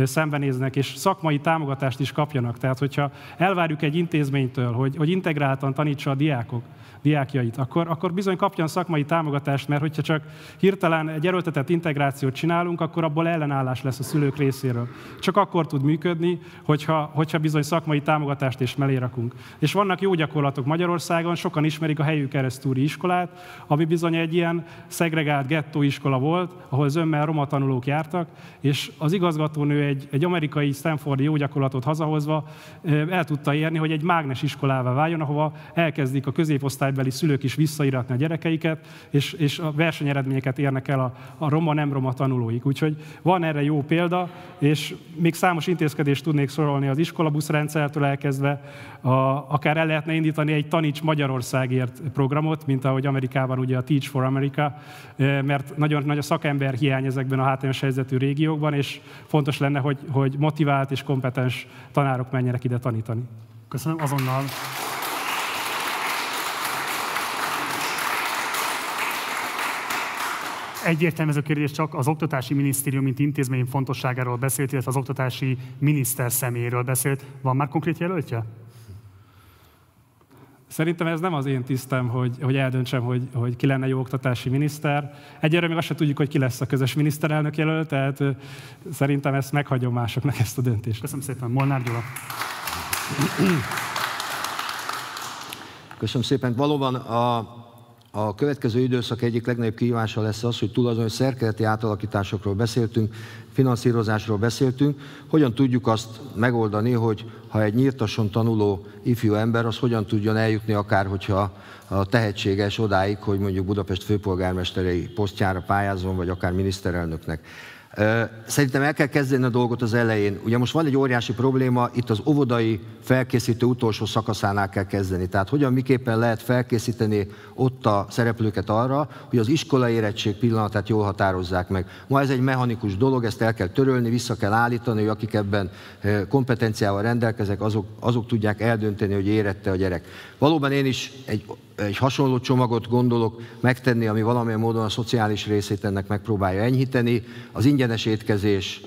szembenéznek, és szakmai támogatást is kapjanak. Tehát, hogyha elvárjuk egy intézménytől, hogy, hogy integráltan tanítsa a diákok, diákjait, akkor, akkor bizony kapjon szakmai támogatást, mert hogyha csak hirtelen egy erőltetett integrációt csinálunk, akkor abból ellenállás lesz a szülők részéről. Csak akkor tud működni, hogyha, hogyha bizony szakmai támogatást is mellé. És vannak jó gyakorlatok Magyarországon, sokan ismerik a helyük keresztúri iskolát, ami bizony egy ilyen szegregált gettóiskola volt, ahol zömmel roma tanulók jártak, és az igazgatónő egy, egy amerikai Stanfordi jó gyakorlatot hazahozva el tudta érni, hogy egy mágnes iskolává váljon, ahova elkezdik a középosztály osztálybeli szülők is visszairatni a gyerekeiket, és, és a versenyeredményeket érnek el a, a roma-nem roma tanulóik. Úgyhogy van erre jó példa, és még számos intézkedést tudnék sorolni az iskolabuszrendszertől elkezdve, a, akár el lehetne indítani egy Taníts Magyarországért programot, mint ahogy Amerikában ugye a Teach for America, eh, mert nagyon nagy a szakember hiány ezekben a hátrányos helyzetű régiókban, és fontos lenne, hogy, hogy motivált és kompetens tanárok menjenek ide tanítani. Köszönöm azonnal. Egyértelmű ez a kérdés, csak az Oktatási Minisztérium, mint intézmény fontosságáról beszélt, illetve az Oktatási Miniszter személyéről beszélt. Van már konkrét jelöltje? Szerintem ez nem az én tisztem, hogy, hogy eldöntsem, hogy, hogy ki lenne jó oktatási miniszter. Egyelőre még azt sem tudjuk, hogy ki lesz a közös miniszterelnök jelölt, tehát szerintem ezt meghagyom másoknak ezt a döntést. Köszönöm szépen. Molnár Gyula. Köszönöm szépen. Valóban a a következő időszak egyik legnagyobb kihívása lesz az, hogy tulajdonképpen szerkezeti átalakításokról beszéltünk, finanszírozásról beszéltünk, hogyan tudjuk azt megoldani, hogy ha egy nyíltason tanuló ifjú ember, az hogyan tudjon eljutni akár, hogyha a tehetséges odáig, hogy mondjuk Budapest főpolgármesterei posztjára pályázom, vagy akár miniszterelnöknek. Szerintem el kell kezdeni a dolgot az elején. Ugye most van egy óriási probléma, itt az óvodai felkészítő utolsó szakaszánál kell kezdeni. Tehát hogyan, miképpen lehet felkészíteni ott a szereplőket arra, hogy az iskola érettség pillanatát jól határozzák meg. Ma ez egy mechanikus dolog, ezt el kell törölni, vissza kell állítani, hogy akik ebben kompetenciával rendelkeznek, azok, azok tudják eldönteni, hogy érette a gyerek. Valóban én is egy egy hasonló csomagot gondolok megtenni, ami valamilyen módon a szociális részét ennek megpróbálja enyhíteni, az ingyenes étkezés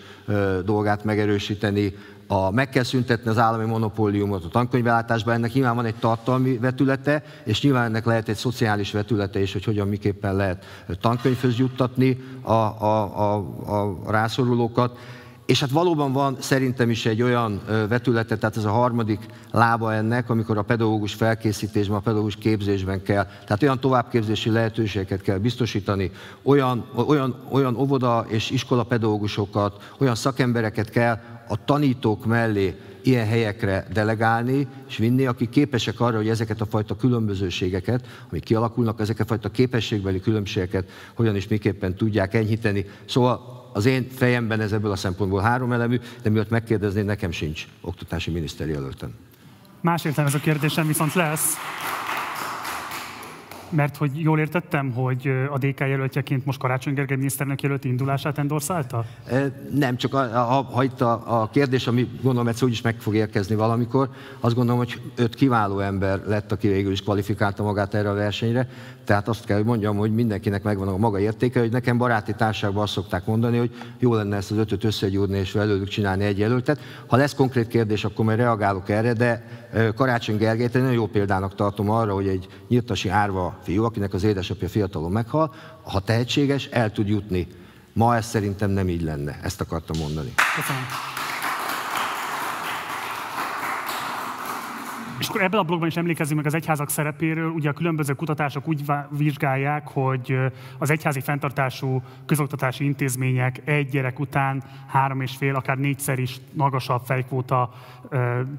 dolgát megerősíteni, a, meg kell szüntetni az állami monopóliumot a tankönyvellátásban, ennek nyilván van egy tartalmi vetülete, és nyilván ennek lehet egy szociális vetülete is, hogy hogyan, miképpen lehet tankönyvhöz juttatni a, a, a, a rászorulókat. És hát valóban van szerintem is egy olyan vetülete, tehát ez a harmadik lába ennek, amikor a pedagógus felkészítésben, a pedagógus képzésben kell, tehát olyan továbbképzési lehetőségeket kell biztosítani, olyan, olyan, olyan óvoda és iskola pedagógusokat, olyan szakembereket kell a tanítók mellé ilyen helyekre delegálni és vinni, akik képesek arra, hogy ezeket a fajta különbözőségeket, amik kialakulnak, ezeket a fajta képességbeli különbségeket hogyan és miképpen tudják enyhíteni. Szóval az én fejemben ez ebből a szempontból három elemű, de miatt megkérdezni, nekem sincs oktatási miniszteri jelöltem. Más a kérdésem viszont lesz. Mert hogy jól értettem, hogy a DK jelöltjeként most Karácsony Gergely miniszternek jelölt indulását endorszálta? Nem, csak a, a, ha itt a, a kérdés, ami gondolom egyszer úgyis meg fog érkezni valamikor, azt gondolom, hogy öt kiváló ember lett, aki végül is kvalifikálta magát erre a versenyre. Tehát azt kell, hogy mondjam, hogy mindenkinek megvan a maga értéke, hogy nekem baráti társaságban azt szokták mondani, hogy jó lenne ezt az ötöt összegyúrni és velőlük csinálni egy jelöltet. Ha lesz konkrét kérdés, akkor majd reagálok erre, de Karácsony Gergelyt egy nagyon jó példának tartom arra, hogy egy nyíltasi árva fiú, akinek az édesapja fiatalon meghal, ha tehetséges, el tud jutni. Ma ez szerintem nem így lenne. Ezt akartam mondani. Köszönöm. És akkor ebben a blogban is emlékezzünk meg az egyházak szerepéről. Ugye a különböző kutatások úgy vizsgálják, hogy az egyházi fenntartású közoktatási intézmények egy gyerek után három és fél, akár négyszer is magasabb fejkvóta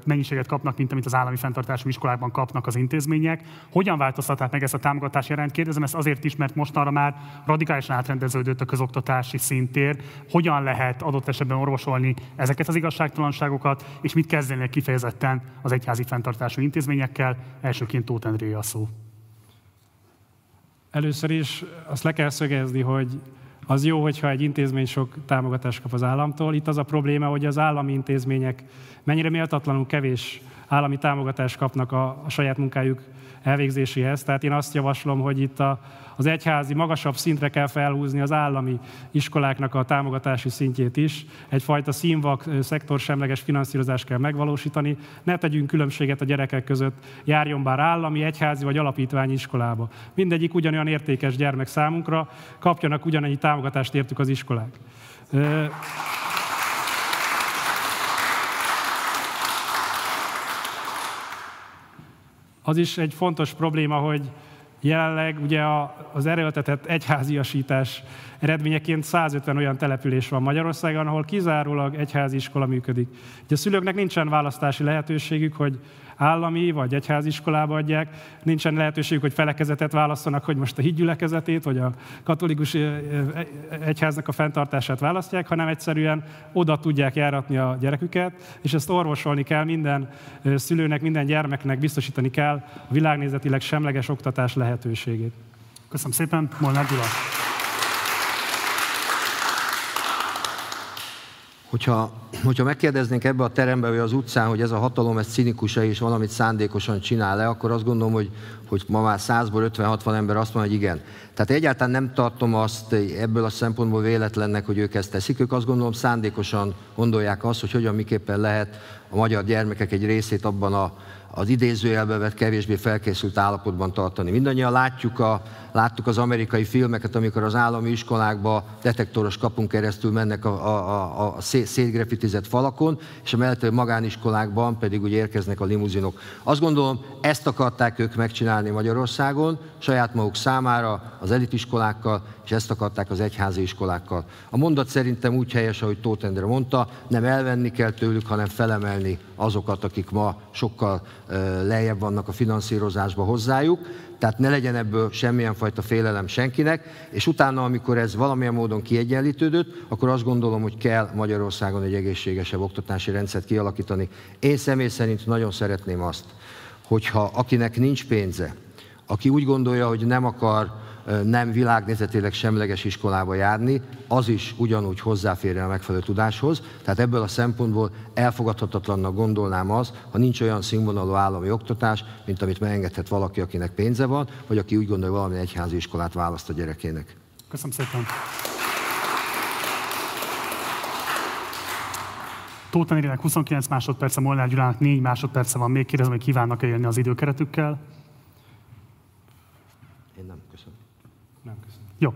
mennyiséget kapnak, mint amit az állami fenntartású iskolákban kapnak az intézmények. Hogyan változtatták meg ezt a támogatási arányt? Kérdezem ezt azért is, mert mostanra már radikálisan átrendeződött a közoktatási szintér. Hogyan lehet adott esetben orvosolni ezeket az igazságtalanságokat, és mit kezdeni kifejezetten az egyházi fenntartású intézményekkel? Elsőként Tóth Endré a szó. Először is azt le kell szögezni, hogy az jó, hogyha egy intézmény sok támogatást kap az államtól. Itt az a probléma, hogy az állami intézmények mennyire méltatlanul kevés állami támogatást kapnak a, a saját munkájuk elvégzéséhez. Tehát én azt javaslom, hogy itt a, az egyházi magasabb szintre kell felhúzni az állami iskoláknak a támogatási szintjét is. Egyfajta színvak, szektorsemleges finanszírozást kell megvalósítani. Ne tegyünk különbséget a gyerekek között, járjon bár állami, egyházi vagy alapítványi iskolába. Mindegyik ugyanolyan értékes gyermek számunkra, kapjanak ugyanannyi támogatást értük az iskolák. Az is egy fontos probléma, hogy jelenleg ugye az erőltetett egyháziasítás eredményeként 150 olyan település van Magyarországon, ahol kizárólag egyházi iskola működik. Ugye a szülőknek nincsen választási lehetőségük, hogy állami vagy egyháziskolába adják, nincsen lehetőségük, hogy felekezetet választanak, hogy most a hídgyülekezetét vagy a katolikus egyháznak a fenntartását választják, hanem egyszerűen oda tudják járatni a gyereküket, és ezt orvosolni kell minden szülőnek, minden gyermeknek biztosítani kell a világnézetileg semleges oktatás lehetőségét. Köszönöm szépen, Molnár Gyula. Hogyha, hogyha megkérdeznénk ebbe a terembe, vagy az utcán, hogy ez a hatalom, ez cinikusa és valamit szándékosan csinál le, akkor azt gondolom, hogy, hogy ma már 100-ból 50-60 ember azt mondja, hogy igen. Tehát egyáltalán nem tartom azt ebből a szempontból véletlennek, hogy ők ezt teszik. Ők azt gondolom szándékosan gondolják azt, hogy hogyan miképpen lehet a magyar gyermekek egy részét abban a az idézőjelbe vett kevésbé felkészült állapotban tartani. Mindannyian látjuk a, láttuk az amerikai filmeket, amikor az állami iskolákba detektoros kapunk keresztül mennek a, a, a, a szétgrafitizett falakon, és a mellett magániskolákban pedig úgy érkeznek a limuzinok. Azt gondolom, ezt akarták ők megcsinálni Magyarországon, saját maguk számára, az elitiskolákkal, és ezt akarták az egyházi iskolákkal. A mondat szerintem úgy helyes, ahogy Tóth Endre mondta, nem elvenni kell tőlük, hanem felemelni azokat, akik ma sokkal lejjebb vannak a finanszírozásba hozzájuk, tehát ne legyen ebből semmilyen fajta félelem senkinek, és utána, amikor ez valamilyen módon kiegyenlítődött, akkor azt gondolom, hogy kell Magyarországon egy egészségesebb oktatási rendszert kialakítani. Én személy szerint nagyon szeretném azt, hogyha akinek nincs pénze, aki úgy gondolja, hogy nem akar nem világnézetileg semleges iskolába járni, az is ugyanúgy hozzáférjen a megfelelő tudáshoz. Tehát ebből a szempontból elfogadhatatlannak gondolnám az, ha nincs olyan színvonalú állami oktatás, mint amit megengedhet valaki, akinek pénze van, vagy aki úgy gondolja, valami egyházi iskolát választ a gyerekének. Köszönöm szépen. Tóth Enirének 29 másodperce, Molnár Gyulának 4 másodperce van még. Kérdezem, hogy kívánnak -e élni az időkeretükkel? Jó.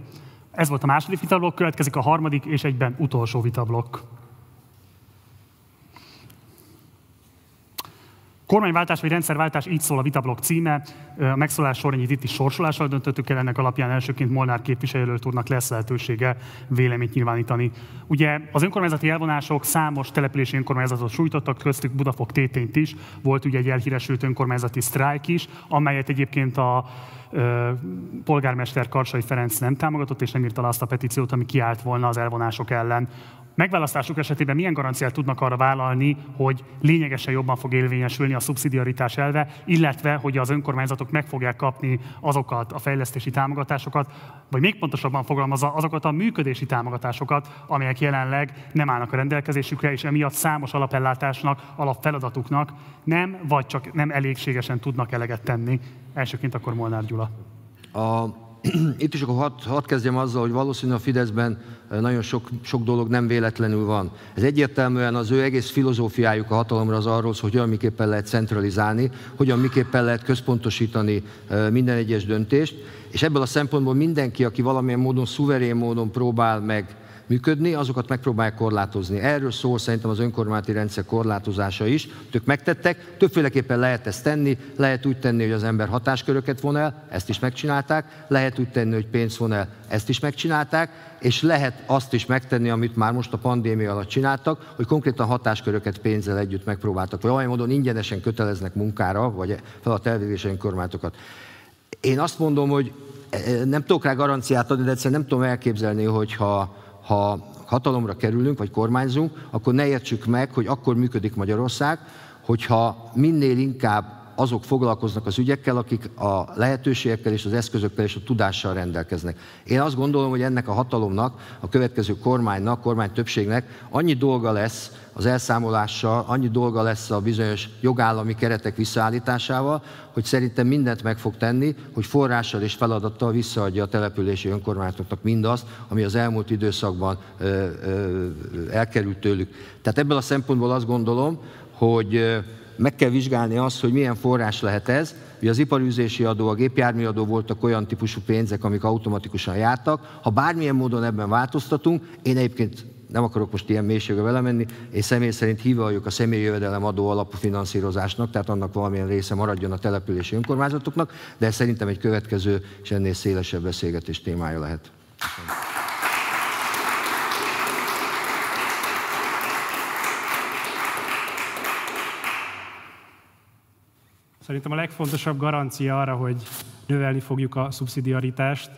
Ez volt a második vitablokk, következik a harmadik és egyben utolsó vitablokk. Kormányváltás vagy rendszerváltás, így szól a vitablok címe. A megszólás sorrendjét itt is sorsolással döntöttük el, ennek alapján elsőként Molnár képviselőt úrnak lesz lehetősége véleményt nyilvánítani. Ugye az önkormányzati elvonások számos települési önkormányzatot sújtottak, köztük Budafok tétényt is. Volt ugye egy elhíresült önkormányzati sztrájk is, amelyet egyébként a polgármester Karsai Ferenc nem támogatott, és nem írta azt a petíciót, ami kiállt volna az elvonások ellen. Megválasztásuk esetében milyen garanciát tudnak arra vállalni, hogy lényegesen jobban fog élvényesülni a szubszidiaritás elve, illetve hogy az önkormányzatok meg fogják kapni azokat a fejlesztési támogatásokat, vagy még pontosabban fogalmazva azokat a működési támogatásokat, amelyek jelenleg nem állnak a rendelkezésükre, és emiatt számos alapellátásnak, alapfeladatuknak nem, vagy csak nem elégségesen tudnak eleget tenni. Elsőként akkor Molnár Gyula. A, itt is akkor hadd had kezdjem azzal, hogy valószínűleg a Fideszben nagyon sok, sok dolog nem véletlenül van. Ez egyértelműen az ő egész filozófiájuk a hatalomra az arról, hogy hogyan miképpen lehet centralizálni, hogyan miképpen lehet központosítani minden egyes döntést, és ebből a szempontból mindenki, aki valamilyen módon, szuverén módon próbál meg működni, azokat megpróbálják korlátozni. Erről szól szerintem az önkormányzati rendszer korlátozása is. Ők megtettek, többféleképpen lehet ezt tenni, lehet úgy tenni, hogy az ember hatásköröket von el, ezt is megcsinálták, lehet úgy tenni, hogy pénzt von el, ezt is megcsinálták, és lehet azt is megtenni, amit már most a pandémia alatt csináltak, hogy konkrétan hatásköröket pénzzel együtt megpróbáltak, vagy olyan módon ingyenesen köteleznek munkára, vagy feladat elvégzésre önkormányzatokat. Én azt mondom, hogy eh, nem tudok rá garanciát adni, de egyszerűen nem tudom elképzelni, hogy ha, ha hatalomra kerülünk, vagy kormányzunk, akkor ne értsük meg, hogy akkor működik Magyarország, hogyha minél inkább azok foglalkoznak az ügyekkel, akik a lehetőségekkel és az eszközökkel és a tudással rendelkeznek. Én azt gondolom, hogy ennek a hatalomnak, a következő kormánynak, kormány többségnek annyi dolga lesz az elszámolással, annyi dolga lesz a bizonyos jogállami keretek visszaállításával, hogy szerintem mindent meg fog tenni, hogy forrással és feladattal visszaadja a települési önkormányzatoknak mindazt, ami az elmúlt időszakban ö, ö, elkerült tőlük. Tehát ebből a szempontból azt gondolom, hogy meg kell vizsgálni azt, hogy milyen forrás lehet ez. Ugye az iparűzési adó, a gépjárműadó voltak olyan típusú pénzek, amik automatikusan jártak. Ha bármilyen módon ebben változtatunk, én egyébként nem akarok most ilyen mélységbe vele menni, és személy szerint vagyok a személyi jövedelem adó alapú finanszírozásnak, tehát annak valamilyen része maradjon a települési önkormányzatoknak, de ez szerintem egy következő és ennél szélesebb beszélgetés témája lehet. Köszönöm. Szerintem a legfontosabb garancia arra, hogy növelni fogjuk a szubszidiaritást,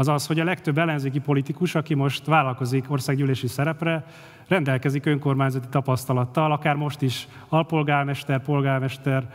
az az, hogy a legtöbb ellenzéki politikus, aki most vállalkozik országgyűlési szerepre, rendelkezik önkormányzati tapasztalattal, akár most is alpolgármester, polgármester,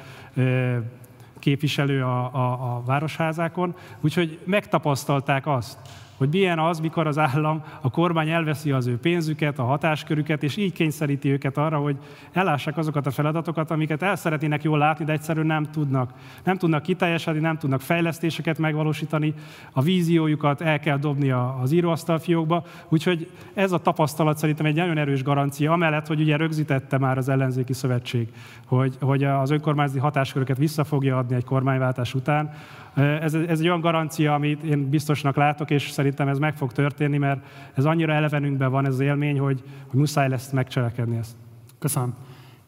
képviselő a, a, a városházákon, úgyhogy megtapasztalták azt, hogy milyen az, mikor az állam, a kormány elveszi az ő pénzüket, a hatáskörüket, és így kényszeríti őket arra, hogy ellássák azokat a feladatokat, amiket el szeretnének jól látni, de egyszerűen nem tudnak. Nem tudnak kiteljesedni, nem tudnak fejlesztéseket megvalósítani, a víziójukat el kell dobni az íróasztalfiókba, úgyhogy ez a tapasztalat szerintem egy nagyon erős garancia, amellett, hogy ugye rögzítette már az ellenzéki szövetség, hogy, hogy az önkormányzati hatásköröket vissza fogja adni egy kormányváltás után, ez, ez egy olyan garancia, amit én biztosnak látok, és szerintem ez meg fog történni, mert ez annyira elevenünkben van ez az élmény, hogy, hogy muszáj lesz megcselekedni ezt. Köszönöm.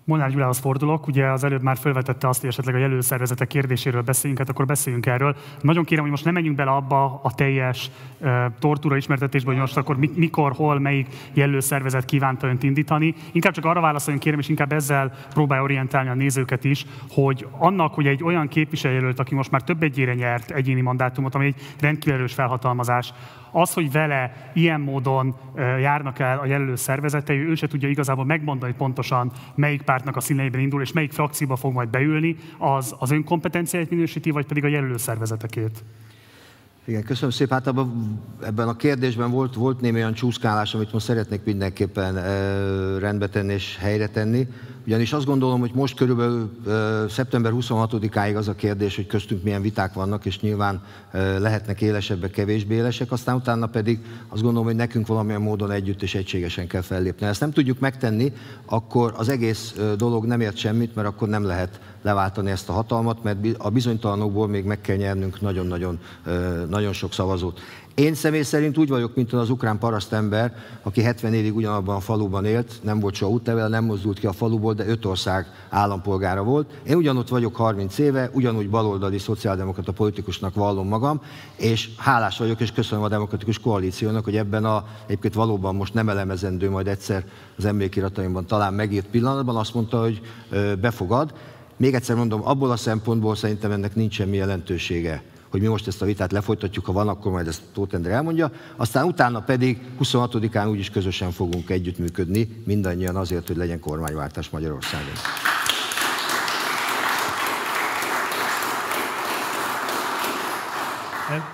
Molnár Gyulához fordulok, ugye az előbb már felvetette azt, hogy esetleg a jelölszervezetek kérdéséről beszéljünk, hát akkor beszéljünk erről. Nagyon kérem, hogy most ne menjünk bele abba a teljes uh, tortúra ismertetésbe, hogy most akkor mikor, hol, melyik jelölszervezet kívánta önt indítani. Inkább csak arra válaszoljon, kérem, és inkább ezzel próbálja orientálni a nézőket is, hogy annak, hogy egy olyan képviselőjelölt, aki most már több egyére nyert egyéni mandátumot, ami egy rendkívül erős felhatalmazás, az, hogy vele ilyen módon járnak el a jelölő szervezetei, ő se tudja igazából megmondani pontosan, melyik pártnak a színeiben indul, és melyik frakcióba fog majd beülni, az az önkompetenciáit minősíti, vagy pedig a jelölő szervezetekét. Igen, köszönöm szépen. Hát ebben a kérdésben volt, volt némi olyan csúszkálás, amit most szeretnék mindenképpen rendbe tenni és helyre tenni. Ugyanis azt gondolom, hogy most körülbelül szeptember 26-áig az a kérdés, hogy köztünk milyen viták vannak, és nyilván lehetnek élesebbek, kevésbé élesek, aztán utána pedig azt gondolom, hogy nekünk valamilyen módon együtt és egységesen kell fellépni. Ha ezt nem tudjuk megtenni, akkor az egész dolog nem ért semmit, mert akkor nem lehet leváltani ezt a hatalmat, mert a bizonytalanokból még meg kell nyernünk nagyon-nagyon nagyon sok szavazót. Én személy szerint úgy vagyok, mint az ukrán parasztember, aki 70 évig ugyanabban a faluban élt, nem volt soha útlevel, nem mozdult ki a faluból, de öt ország állampolgára volt. Én ugyanott vagyok 30 éve, ugyanúgy baloldali szociáldemokrata politikusnak vallom magam, és hálás vagyok, és köszönöm a demokratikus koalíciónak, hogy ebben a egyébként valóban most nem elemezendő, majd egyszer az emlékirataimban talán megírt pillanatban azt mondta, hogy befogad. Még egyszer mondom, abból a szempontból szerintem ennek nincs semmi jelentősége hogy mi most ezt a vitát lefolytatjuk, ha van, akkor majd ezt Tóth Endre elmondja. Aztán utána pedig 26-án úgyis közösen fogunk együttműködni, mindannyian azért, hogy legyen kormányváltás Magyarországon.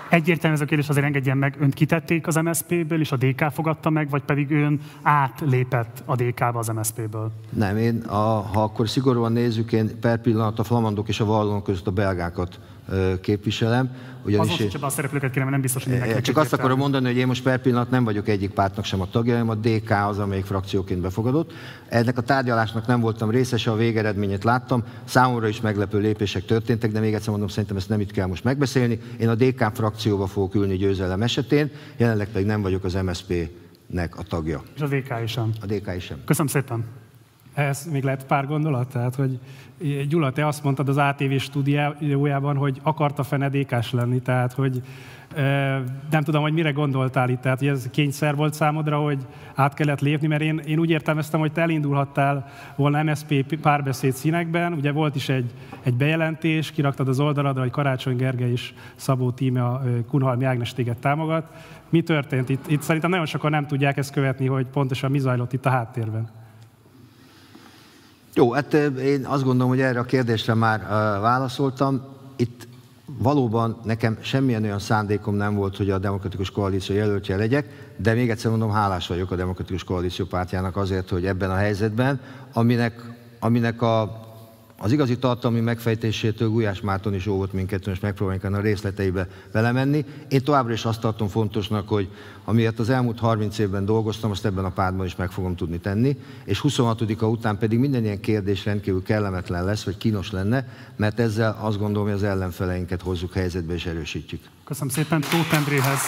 Egyértelmű ez a kérdés, azért engedjen meg, önt kitették az MSZP-ből, és a DK fogadta meg, vagy pedig ön átlépett a DK-ba az MSZP-ből? Nem, én, a, ha akkor szigorúan nézzük, én per pillanat a flamandok és a vallonok között a belgákat képviselem. Ugyanis én, a szereplőket kérem, nem biztos, hogy Csak azt akarom mondani, hogy én most per pillanat nem vagyok egyik pártnak sem a tagja, hanem a DK az, amelyik frakcióként befogadott. Ennek a tárgyalásnak nem voltam részese, a végeredményét láttam. Számomra is meglepő lépések történtek, de még egyszer mondom, szerintem ezt nem itt kell most megbeszélni. Én a DK frakcióba fogok ülni győzelem esetén, jelenleg pedig nem vagyok az MSP nek a tagja. És a DK is sem. A DK is sem. Köszönöm szépen. Ez még lehet pár gondolat? Tehát, hogy Gyula, te azt mondtad az ATV stúdiójában, hogy akarta fenedékás lenni, tehát, hogy nem tudom, hogy mire gondoltál itt, tehát hogy ez kényszer volt számodra, hogy át kellett lépni, mert én, én úgy értelmeztem, hogy te elindulhattál volna MSZP párbeszéd színekben, ugye volt is egy, egy bejelentés, kiraktad az oldaladra, hogy Karácsony Gergely és Szabó Tíme a Kunhalmi Ágnes téged támogat. Mi történt? Itt, itt szerintem nagyon sokan nem tudják ezt követni, hogy pontosan mi zajlott itt a háttérben. Jó, hát én azt gondolom, hogy erre a kérdésre már válaszoltam. Itt valóban nekem semmilyen olyan szándékom nem volt, hogy a Demokratikus Koalíció jelöltje legyek, de még egyszer mondom, hálás vagyok a Demokratikus Koalíció pártjának azért, hogy ebben a helyzetben, aminek, aminek a az igazi tartalmi megfejtésétől Gulyás Márton is óvott minket, és megpróbáljuk a részleteibe belemenni. Én továbbra is azt tartom fontosnak, hogy amiért az elmúlt 30 évben dolgoztam, azt ebben a pártban is meg fogom tudni tenni, és 26-a után pedig minden ilyen kérdés rendkívül kellemetlen lesz, vagy kínos lenne, mert ezzel azt gondolom, hogy az ellenfeleinket hozzuk helyzetbe és erősítjük. Köszönöm szépen Tóth Endréhez.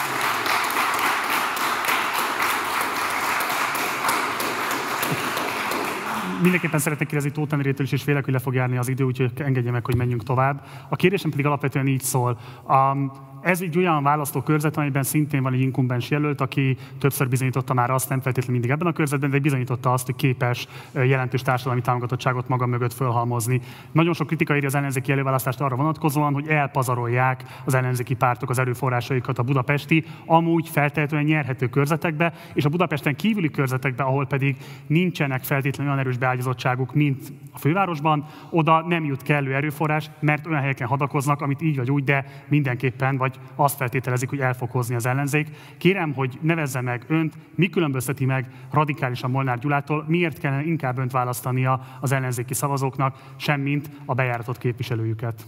Mindenképpen szeretnék kérdezni Tóth Endrétől is, és félek, hogy le fog járni az idő, úgyhogy engedje meg, hogy menjünk tovább. A kérdésem pedig alapvetően így szól. Um, ez egy olyan választókörzet, amiben szintén van egy inkumbens jelölt, aki többször bizonyította már azt, nem feltétlenül mindig ebben a körzetben, de bizonyította azt, hogy képes jelentős társadalmi támogatottságot maga mögött fölhalmozni. Nagyon sok kritika éri az ellenzéki előválasztást arra vonatkozóan, hogy elpazarolják az ellenzéki pártok az erőforrásaikat a budapesti, amúgy feltétlenül nyerhető körzetekbe, és a Budapesten kívüli körzetekbe, ahol pedig nincsenek feltétlenül olyan erős beágyazottságuk, mint a fővárosban, oda nem jut kellő erőforrás, mert olyan helyeken hadakoznak, amit így vagy úgy, de mindenképpen vagy azt feltételezik, hogy el fog hozni az ellenzék. Kérem, hogy nevezze meg önt, mi különbözteti meg radikálisan Molnár Gyulától, miért kellene inkább önt választania az ellenzéki szavazóknak, semmint a bejáratott képviselőjüket.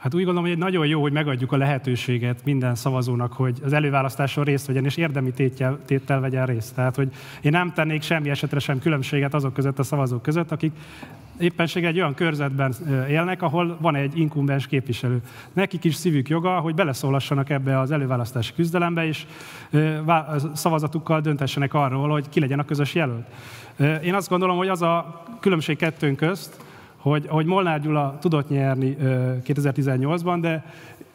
Hát úgy gondolom, hogy egy nagyon jó, hogy megadjuk a lehetőséget minden szavazónak, hogy az előválasztáson részt vegyen, és érdemi téttel, téttel vegyen részt. Tehát, hogy én nem tennék semmi esetre sem különbséget azok között a szavazók között, akik éppenség egy olyan körzetben élnek, ahol van egy inkumbens képviselő. Nekik is szívük joga, hogy beleszólassanak ebbe az előválasztási küzdelembe, és szavazatukkal döntessenek arról, hogy ki legyen a közös jelölt. Én azt gondolom, hogy az a különbség kettőnk közt, hogy, hogy Molnár Gyula tudott nyerni 2018-ban, de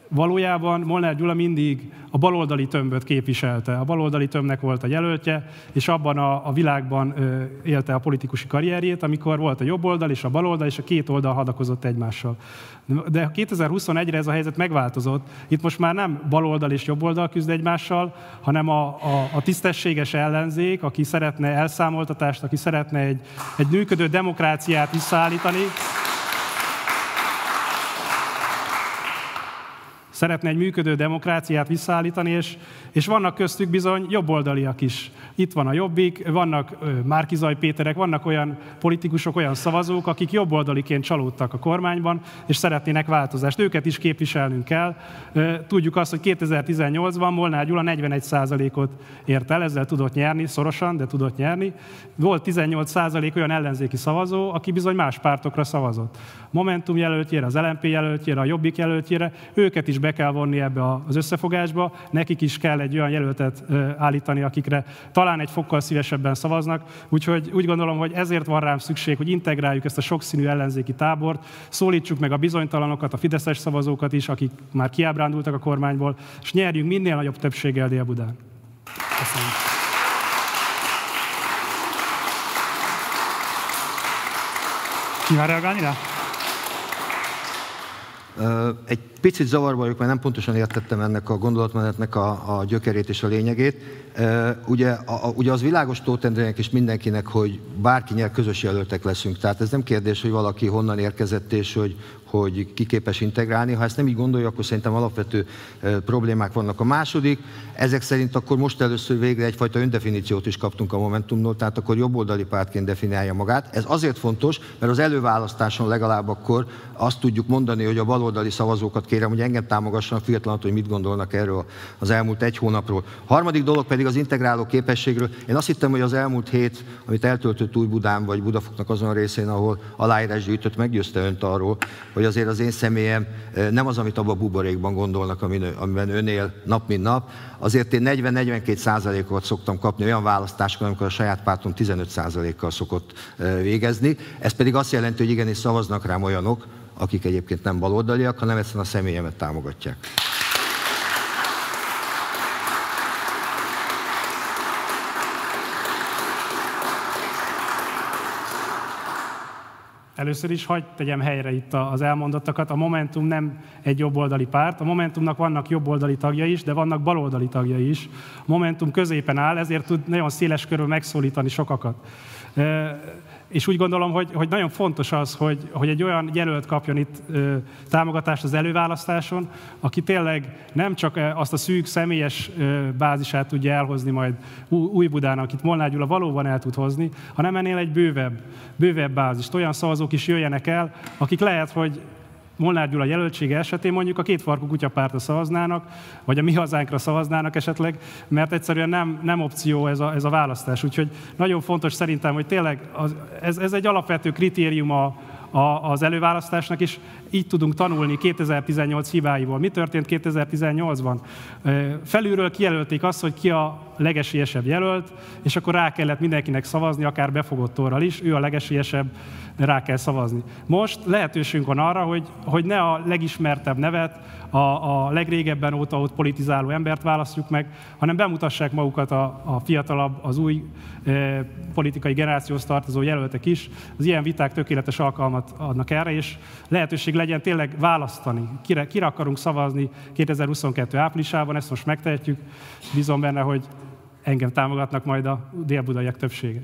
valójában Molnár Gyula mindig a baloldali tömböt képviselte. A baloldali tömbnek volt a jelöltje, és abban a, a világban ö, élte a politikusi karrierjét, amikor volt a jobb oldal és a baloldal, és a két oldal hadakozott egymással. De 2021-re ez a helyzet megváltozott. Itt most már nem baloldal és jobb oldal küzd egymással, hanem a, a, a tisztességes ellenzék, aki szeretne elszámoltatást, aki szeretne egy, egy működő demokráciát visszaállítani. Szeretne egy működő demokráciát visszaállítani, és, és vannak köztük bizony jobboldaliak is. Itt van a Jobbik, vannak Márkizaj Péterek, vannak olyan politikusok, olyan szavazók, akik jobboldaliként csalódtak a kormányban, és szeretnének változást. Őket is képviselnünk kell. Tudjuk azt, hogy 2018-ban Molnár Gyula 41%-ot ért el, ezzel tudott nyerni, szorosan, de tudott nyerni. Volt 18% olyan ellenzéki szavazó, aki bizony más pártokra szavazott. Momentum jelöltjére, az LNP jelöltjére, a Jobbik jelöltjére, őket is be kell vonni ebbe az összefogásba, nekik is kell egy olyan jelöltet állítani, akikre talán egy fokkal szívesebben szavaznak. Úgyhogy úgy gondolom, hogy ezért van rám szükség, hogy integráljuk ezt a sokszínű ellenzéki tábort, szólítsuk meg a bizonytalanokat, a fideszes szavazókat is, akik már kiábrándultak a kormányból, és nyerjünk minél nagyobb többséggel Dél-Budán. Köszönöm. Kíván reagálni rá? Egy picit zavarba vagyok, mert nem pontosan értettem ennek a gondolatmenetnek a, a gyökerét és a lényegét. Ugye, a, ugye az világos Tótendrének és mindenkinek, hogy bárki nyer, közös jelöltek leszünk. Tehát ez nem kérdés, hogy valaki honnan érkezett és hogy, hogy ki képes integrálni. Ha ezt nem így gondolja, akkor szerintem alapvető problémák vannak. A második, ezek szerint akkor most először végre egyfajta öndefiníciót is kaptunk a Momentumról, tehát akkor jobboldali pártként definiálja magát. Ez azért fontos, mert az előválasztáson legalább akkor azt tudjuk mondani, hogy a baloldali szavazókat kérem, hogy engem támogassanak, függetlenül, hogy mit gondolnak erről az elmúlt egy hónapról. Harmadik dolog pedig az integráló képességről. Én azt hittem, hogy az elmúlt hét, amit eltöltött Új Budán vagy Budafoknak azon a részén, ahol aláírás gyűjtött, meggyőzte önt arról, hogy azért az én személyem nem az, amit abban a buborékban gondolnak, amiben ön él nap mint nap. Azért én 40-42 százalékot szoktam kapni olyan választásokon, amikor a saját pártom 15 százalékkal szokott végezni. Ez pedig azt jelenti, hogy igenis szavaznak rám olyanok, akik egyébként nem baloldaliak, hanem egyszerűen a személyemet támogatják. Először is hagyd tegyem helyre itt az elmondottakat. A Momentum nem egy jobboldali párt. A Momentumnak vannak jobboldali tagjai is, de vannak baloldali tagjai is. Momentum középen áll, ezért tud nagyon széles körül megszólítani sokakat. És úgy gondolom, hogy, hogy nagyon fontos az, hogy, hogy egy olyan jelölt kapjon itt ö, támogatást az előválasztáson, aki tényleg nem csak azt a szűk személyes ö, bázisát tudja elhozni majd új Budán, akit Molnár Gyula valóban el tud hozni, hanem ennél egy bővebb, bővebb bázist. Olyan szavazók is jöjjenek el, akik lehet, hogy Molnár Gyula jelöltsége esetén mondjuk a két farkú kutyapártra szavaznának, vagy a mi hazánkra szavaznának esetleg, mert egyszerűen nem, nem opció ez a, ez a választás. Úgyhogy nagyon fontos szerintem, hogy tényleg az, ez, ez egy alapvető kritérium a, a, az előválasztásnak, és így tudunk tanulni 2018 hibáiból. Mi történt 2018-ban? Felülről kijelölték azt, hogy ki a legesélyesebb jelölt, és akkor rá kellett mindenkinek szavazni, akár befogott orral is, ő a legesélyesebb, rá kell szavazni. Most lehetőségünk van arra, hogy, hogy ne a legismertebb nevet, a, a legrégebben óta ott politizáló embert választjuk meg, hanem bemutassák magukat a, a fiatalabb, az új e, politikai generációhoz tartozó jelöltek is. Az ilyen viták tökéletes alkalmat adnak erre, és lehetőség legyen tényleg választani. Kire, kire akarunk szavazni 2022 áprilisában, ezt most megtehetjük. Bízom benne, hogy engem támogatnak majd a délbudaiak többsége.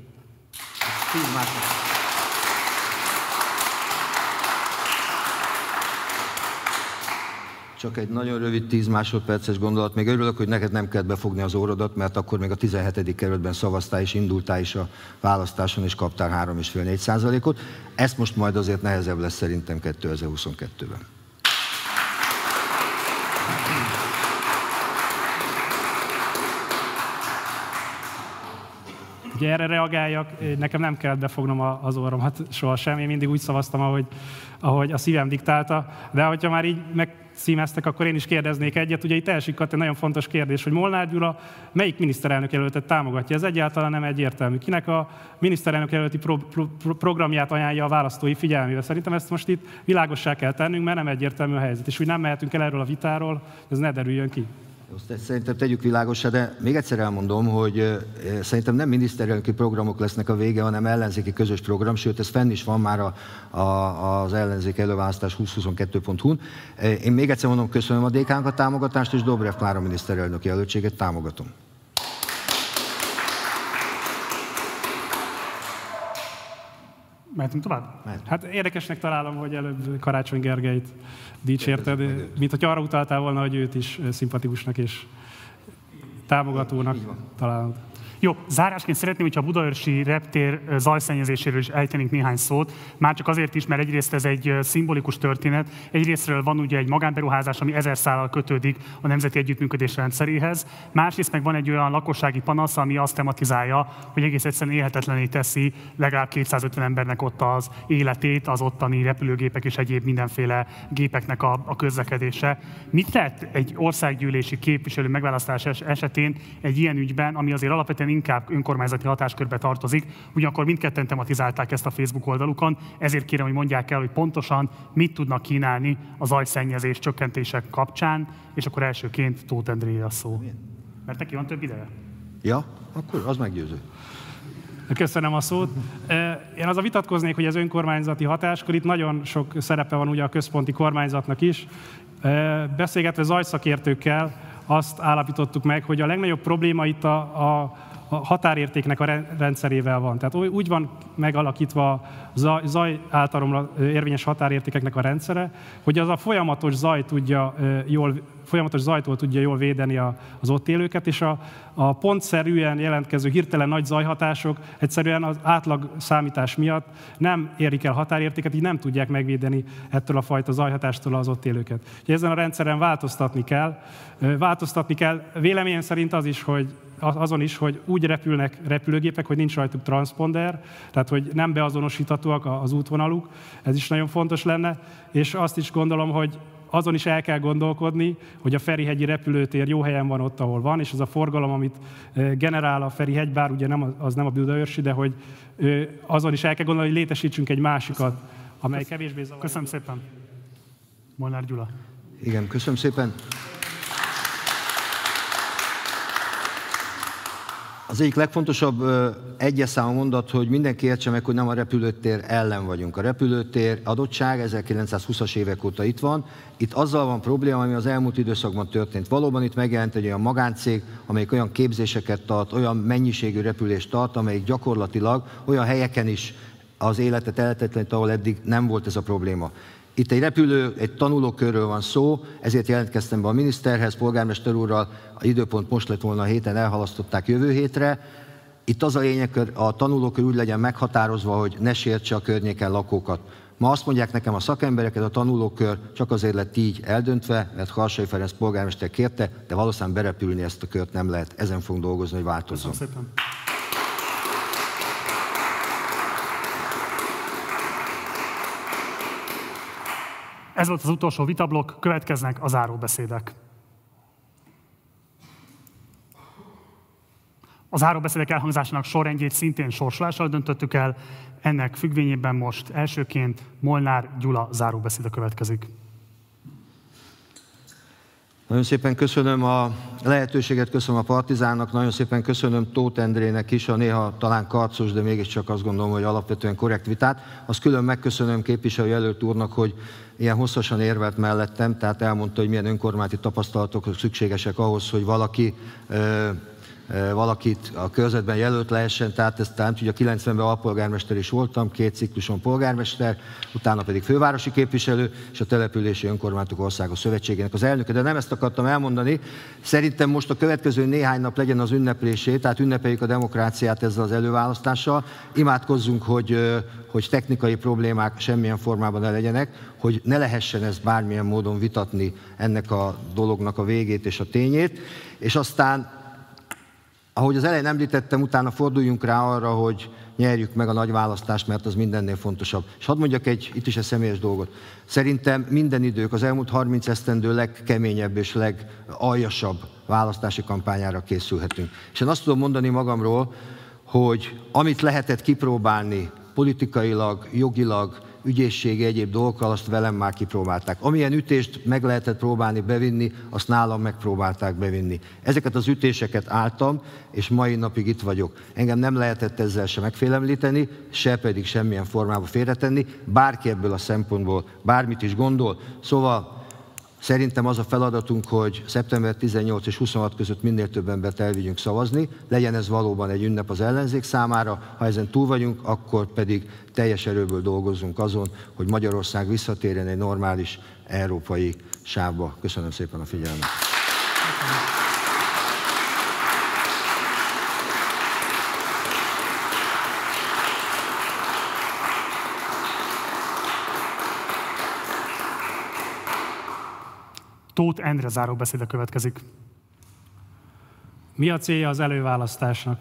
Csak egy nagyon rövid 10 másodperces gondolat. Még örülök, hogy neked nem kell befogni az órodat, mert akkor még a 17. kerületben szavaztál és indultál is a választáson, és kaptál 3,5-4 százalékot. Ezt most majd azért nehezebb lesz szerintem 2022-ben. Ugye erre reagáljak, nekem nem kellett befognom az orromat sohasem, én mindig úgy szavaztam, ahogy, ahogy a szívem diktálta, de hogyha már így megszímeztek, akkor én is kérdeznék egyet. Ugye itt elsikadt egy nagyon fontos kérdés, hogy Molnár Gyula melyik miniszterelnök jelöltet támogatja. Ez egyáltalán nem egyértelmű. Kinek a miniszterelnök jelölti pro- pro- programját ajánlja a választói figyelmébe. Szerintem ezt most itt világossá kell tennünk, mert nem egyértelmű a helyzet. És úgy nem mehetünk el erről a vitáról, ez ne derüljön ki. Azt szerintem tegyük világosra, de még egyszer elmondom, hogy szerintem nem miniszterelnöki programok lesznek a vége, hanem ellenzéki közös program, sőt ez fenn is van már a, a, az ellenzék előválasztás 2022.hu-n. Én még egyszer mondom, köszönöm a dk a támogatást, és Dobrev Klára miniszterelnöki jelöltséget támogatom. Mehetünk tovább? Mehet. Hát érdekesnek találom, hogy előbb Karácsony Gergelyt dicsérted, mint hogy arra utaltál volna, hogy őt is szimpatikusnak és támogatónak találod. Jó, zárásként szeretném, hogyha a Budaörsi reptér zajszennyezéséről is ejtenénk néhány szót. Már csak azért is, mert egyrészt ez egy szimbolikus történet, egyrésztről van ugye egy magánberuházás, ami ezer szállal kötődik a Nemzeti Együttműködés rendszeréhez, másrészt meg van egy olyan lakossági panasz, ami azt tematizálja, hogy egész egyszerűen élhetetlené teszi legalább 250 embernek ott az életét, az ottani repülőgépek és egyéb mindenféle gépeknek a, a közlekedése. Mit tett egy országgyűlési képviselő megválasztás esetén egy ilyen ügyben, ami azért alapvetően inkább önkormányzati hatáskörbe tartozik, ugyanakkor mindketten tematizálták ezt a Facebook oldalukon, ezért kérem, hogy mondják el, hogy pontosan mit tudnak kínálni az zajszennyezés csökkentések kapcsán, és akkor elsőként Tóth Endré a szó. Mert neki van több ideje? Ja, akkor az meggyőző. Köszönöm a szót. Én az a vitatkoznék, hogy ez önkormányzati hatáskör, itt nagyon sok szerepe van ugye a központi kormányzatnak is. Beszélgetve zajszakértőkkel azt állapítottuk meg, hogy a legnagyobb probléma itt a a határértéknek a rendszerével van. Tehát úgy van megalakítva a zaj, általomra érvényes határértékeknek a rendszere, hogy az a folyamatos zaj tudja jól, folyamatos zajtól tudja jól védeni az ott élőket, és a, a pontszerűen jelentkező hirtelen nagy zajhatások egyszerűen az átlag számítás miatt nem érik el határértéket, így nem tudják megvédeni ettől a fajta zajhatástól az ott élőket. Úgyhogy ezen a rendszeren változtatni kell. Változtatni kell véleményem szerint az is, hogy azon is, hogy úgy repülnek repülőgépek, hogy nincs rajtuk transponder, tehát hogy nem beazonosíthatóak az útvonaluk, ez is nagyon fontos lenne, és azt is gondolom, hogy azon is el kell gondolkodni, hogy a Ferihegyi repülőtér jó helyen van ott, ahol van, és az a forgalom, amit generál a Ferihegy, bár ugye nem, az nem a Budaörsi, de hogy azon is el kell gondolni, hogy létesítsünk egy másikat, amely kevésbé zavar. Köszönöm szépen. Molnár Gyula. Igen, köszönöm szépen. Az egyik legfontosabb egyes számú mondat, hogy mindenki értse meg, hogy nem a repülőtér ellen vagyunk. A repülőtér adottság 1920-as évek óta itt van. Itt azzal van probléma, ami az elmúlt időszakban történt. Valóban itt megjelent egy olyan magáncég, amelyik olyan képzéseket tart, olyan mennyiségű repülést tart, amelyik gyakorlatilag olyan helyeken is az életet eltetlenít, ahol eddig nem volt ez a probléma. Itt egy repülő, egy tanulókörről van szó, ezért jelentkeztem be a miniszterhez, polgármester úrral, a időpont most lett volna a héten, elhalasztották jövő hétre. Itt az a lényeg, hogy a tanulókör úgy legyen meghatározva, hogy ne sértse a környéken lakókat. Ma azt mondják nekem a szakembereket, a tanulókör csak azért lett így eldöntve, mert Harsai Ferenc polgármester kérte, de valószínűleg berepülni ezt a kört nem lehet. Ezen fogunk dolgozni, hogy változzon. Köszönöm szépen. Ez volt az utolsó vitablok, következnek a záróbeszédek. A záróbeszédek elhangzásának sorrendjét szintén sorsolással döntöttük el, ennek függvényében most elsőként Molnár Gyula záróbeszéde következik. Nagyon szépen köszönöm a lehetőséget, köszönöm a Partizánnak, nagyon szépen köszönöm Tóth Endrének is, a néha talán karcos, de mégiscsak azt gondolom, hogy alapvetően korrekt vitát. Azt külön megköszönöm képviselőjelölt úrnak, hogy ilyen hosszasan érvelt mellettem, tehát elmondta, hogy milyen önkormányzati tapasztalatok szükségesek ahhoz, hogy valaki valakit a körzetben jelölt lehessen, tehát ezt nem tudja, 90-ben alpolgármester is voltam, két cikluson polgármester, utána pedig fővárosi képviselő, és a Települési Önkormányzatok Országos Szövetségének az elnöke. De nem ezt akartam elmondani. Szerintem most a következő néhány nap legyen az ünneplésé, tehát ünnepeljük a demokráciát ezzel az előválasztással. Imádkozzunk, hogy, hogy technikai problémák semmilyen formában ne legyenek, hogy ne lehessen ezt bármilyen módon vitatni ennek a dolognak a végét és a tényét. És aztán ahogy az elején említettem, utána forduljunk rá arra, hogy nyerjük meg a nagy választást, mert az mindennél fontosabb. És hadd mondjak egy, itt is egy személyes dolgot. Szerintem minden idők, az elmúlt 30 esztendő legkeményebb és legaljasabb választási kampányára készülhetünk. És én azt tudom mondani magamról, hogy amit lehetett kipróbálni politikailag, jogilag, ügyészségi egyéb dolgokkal, azt velem már kipróbálták. Amilyen ütést meg lehetett próbálni bevinni, azt nálam megpróbálták bevinni. Ezeket az ütéseket álltam, és mai napig itt vagyok. Engem nem lehetett ezzel se megfélemlíteni, se pedig semmilyen formában félretenni, bárki ebből a szempontból bármit is gondol. Szóval Szerintem az a feladatunk, hogy szeptember 18 és 26 között minél több embert elvigyünk szavazni, legyen ez valóban egy ünnep az ellenzék számára, ha ezen túl vagyunk, akkor pedig teljes erőből dolgozzunk azon, hogy Magyarország visszatérjen egy normális európai sávba. Köszönöm szépen a figyelmet. Köszönöm. Tóth Endre záró beszéde következik. Mi a célja az előválasztásnak?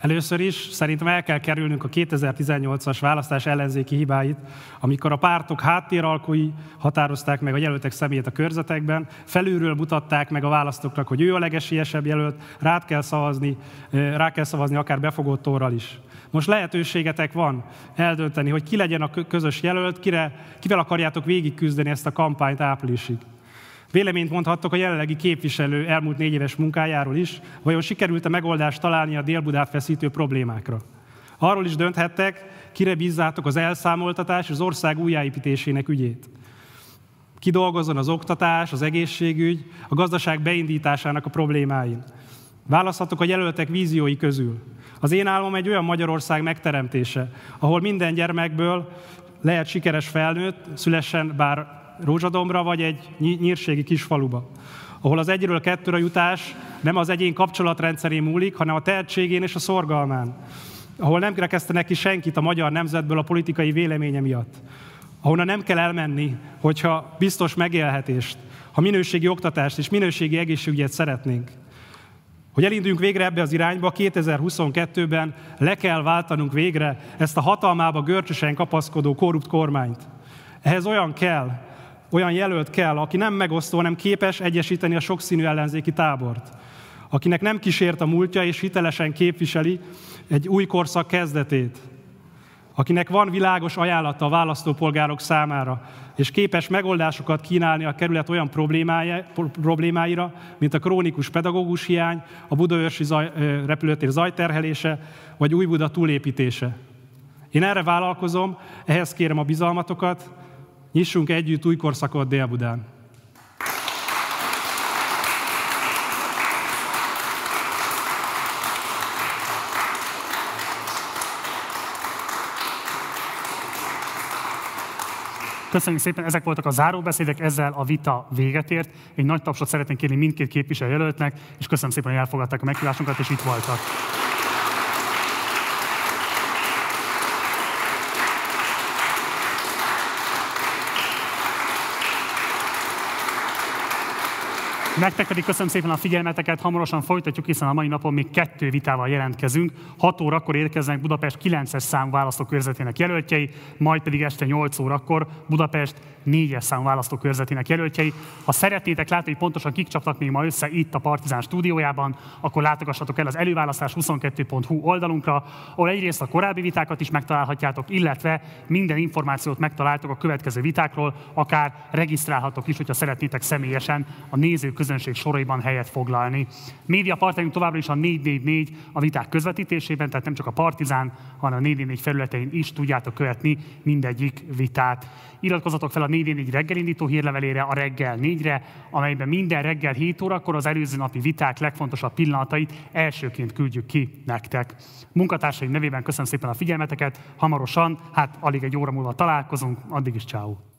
Először is szerintem el kell kerülnünk a 2018-as választás ellenzéki hibáit, amikor a pártok háttéralkói határozták meg a jelöltek személyét a körzetekben, felülről mutatták meg a választóknak, hogy ő a legesélyesebb jelölt, rá kell szavazni, rá kell szavazni akár befogott torral is. Most lehetőségetek van eldönteni, hogy ki legyen a közös jelölt, kire, kivel akarjátok végigküzdeni ezt a kampányt áprilisig. Véleményt mondhattok a jelenlegi képviselő elmúlt négy éves munkájáról is, vajon sikerült-e megoldást találni a Dél-Budát feszítő problémákra. Arról is dönthettek, kire bízzátok az elszámoltatás az ország újjáépítésének ügyét. Ki dolgozzon az oktatás, az egészségügy, a gazdaság beindításának a problémáin. Választhatok a jelöltek víziói közül. Az én álmom egy olyan Magyarország megteremtése, ahol minden gyermekből lehet sikeres felnőtt, szülessen bár Rózsadombra, vagy egy nyírségi kisfaluba, ahol az egyről kettőre jutás nem az egyén kapcsolatrendszerén múlik, hanem a tehetségén és a szorgalmán, ahol nem kerekesztenek ki senkit a magyar nemzetből a politikai véleménye miatt, ahonnan nem kell elmenni, hogyha biztos megélhetést, ha minőségi oktatást és minőségi egészségügyet szeretnénk. Hogy elinduljunk végre ebbe az irányba, 2022-ben le kell váltanunk végre ezt a hatalmába görcsösen kapaszkodó korrupt kormányt. Ehhez olyan kell, olyan jelölt kell, aki nem megosztó, hanem képes egyesíteni a sokszínű ellenzéki tábort. Akinek nem kísért a múltja, és hitelesen képviseli egy új korszak kezdetét. Akinek van világos ajánlata a választópolgárok számára, és képes megoldásokat kínálni a kerület olyan problémáira, mint a krónikus pedagógus hiány, a Budaörsi zaj, repülőtér zajterhelése, vagy új Buda túlépítése. Én erre vállalkozom, ehhez kérem a bizalmatokat, nyissunk együtt új korszakot Dél-Budán. Köszönjük szépen, ezek voltak a záróbeszédek, ezzel a vita véget ért. Egy nagy tapsot szeretnénk kérni mindkét képviselőjelöltnek, és köszönöm szépen, hogy elfogadták a meghívásunkat, és itt voltak. Nektek pedig köszönöm szépen a figyelmeteket, hamarosan folytatjuk, hiszen a mai napon még kettő vitával jelentkezünk. 6 órakor érkeznek Budapest 9-es szám választókörzetének jelöltjei, majd pedig este 8 órakor Budapest 4-es szám választókörzetének jelöltjei. Ha szeretnétek látni, hogy pontosan kik csaptak még ma össze itt a Partizán stúdiójában, akkor látogassatok el az előválasztás 22.hu oldalunkra, ahol egyrészt a korábbi vitákat is megtalálhatjátok, illetve minden információt megtaláltok a következő vitákról, akár regisztrálhatok is, hogyha szeretnétek személyesen a nézők közönség soraiban helyet foglalni. Média partnerünk továbbra is a 444 a viták közvetítésében, tehát nem csak a Partizán, hanem a 444 felületein is tudjátok követni mindegyik vitát. Iratkozzatok fel a 444 reggelindító hírlevelére a reggel 4-re, amelyben minden reggel 7 órakor az előző napi viták legfontosabb pillanatait elsőként küldjük ki nektek. Munkatársaim nevében köszönöm szépen a figyelmeteket, hamarosan, hát alig egy óra múlva találkozunk, addig is ciao.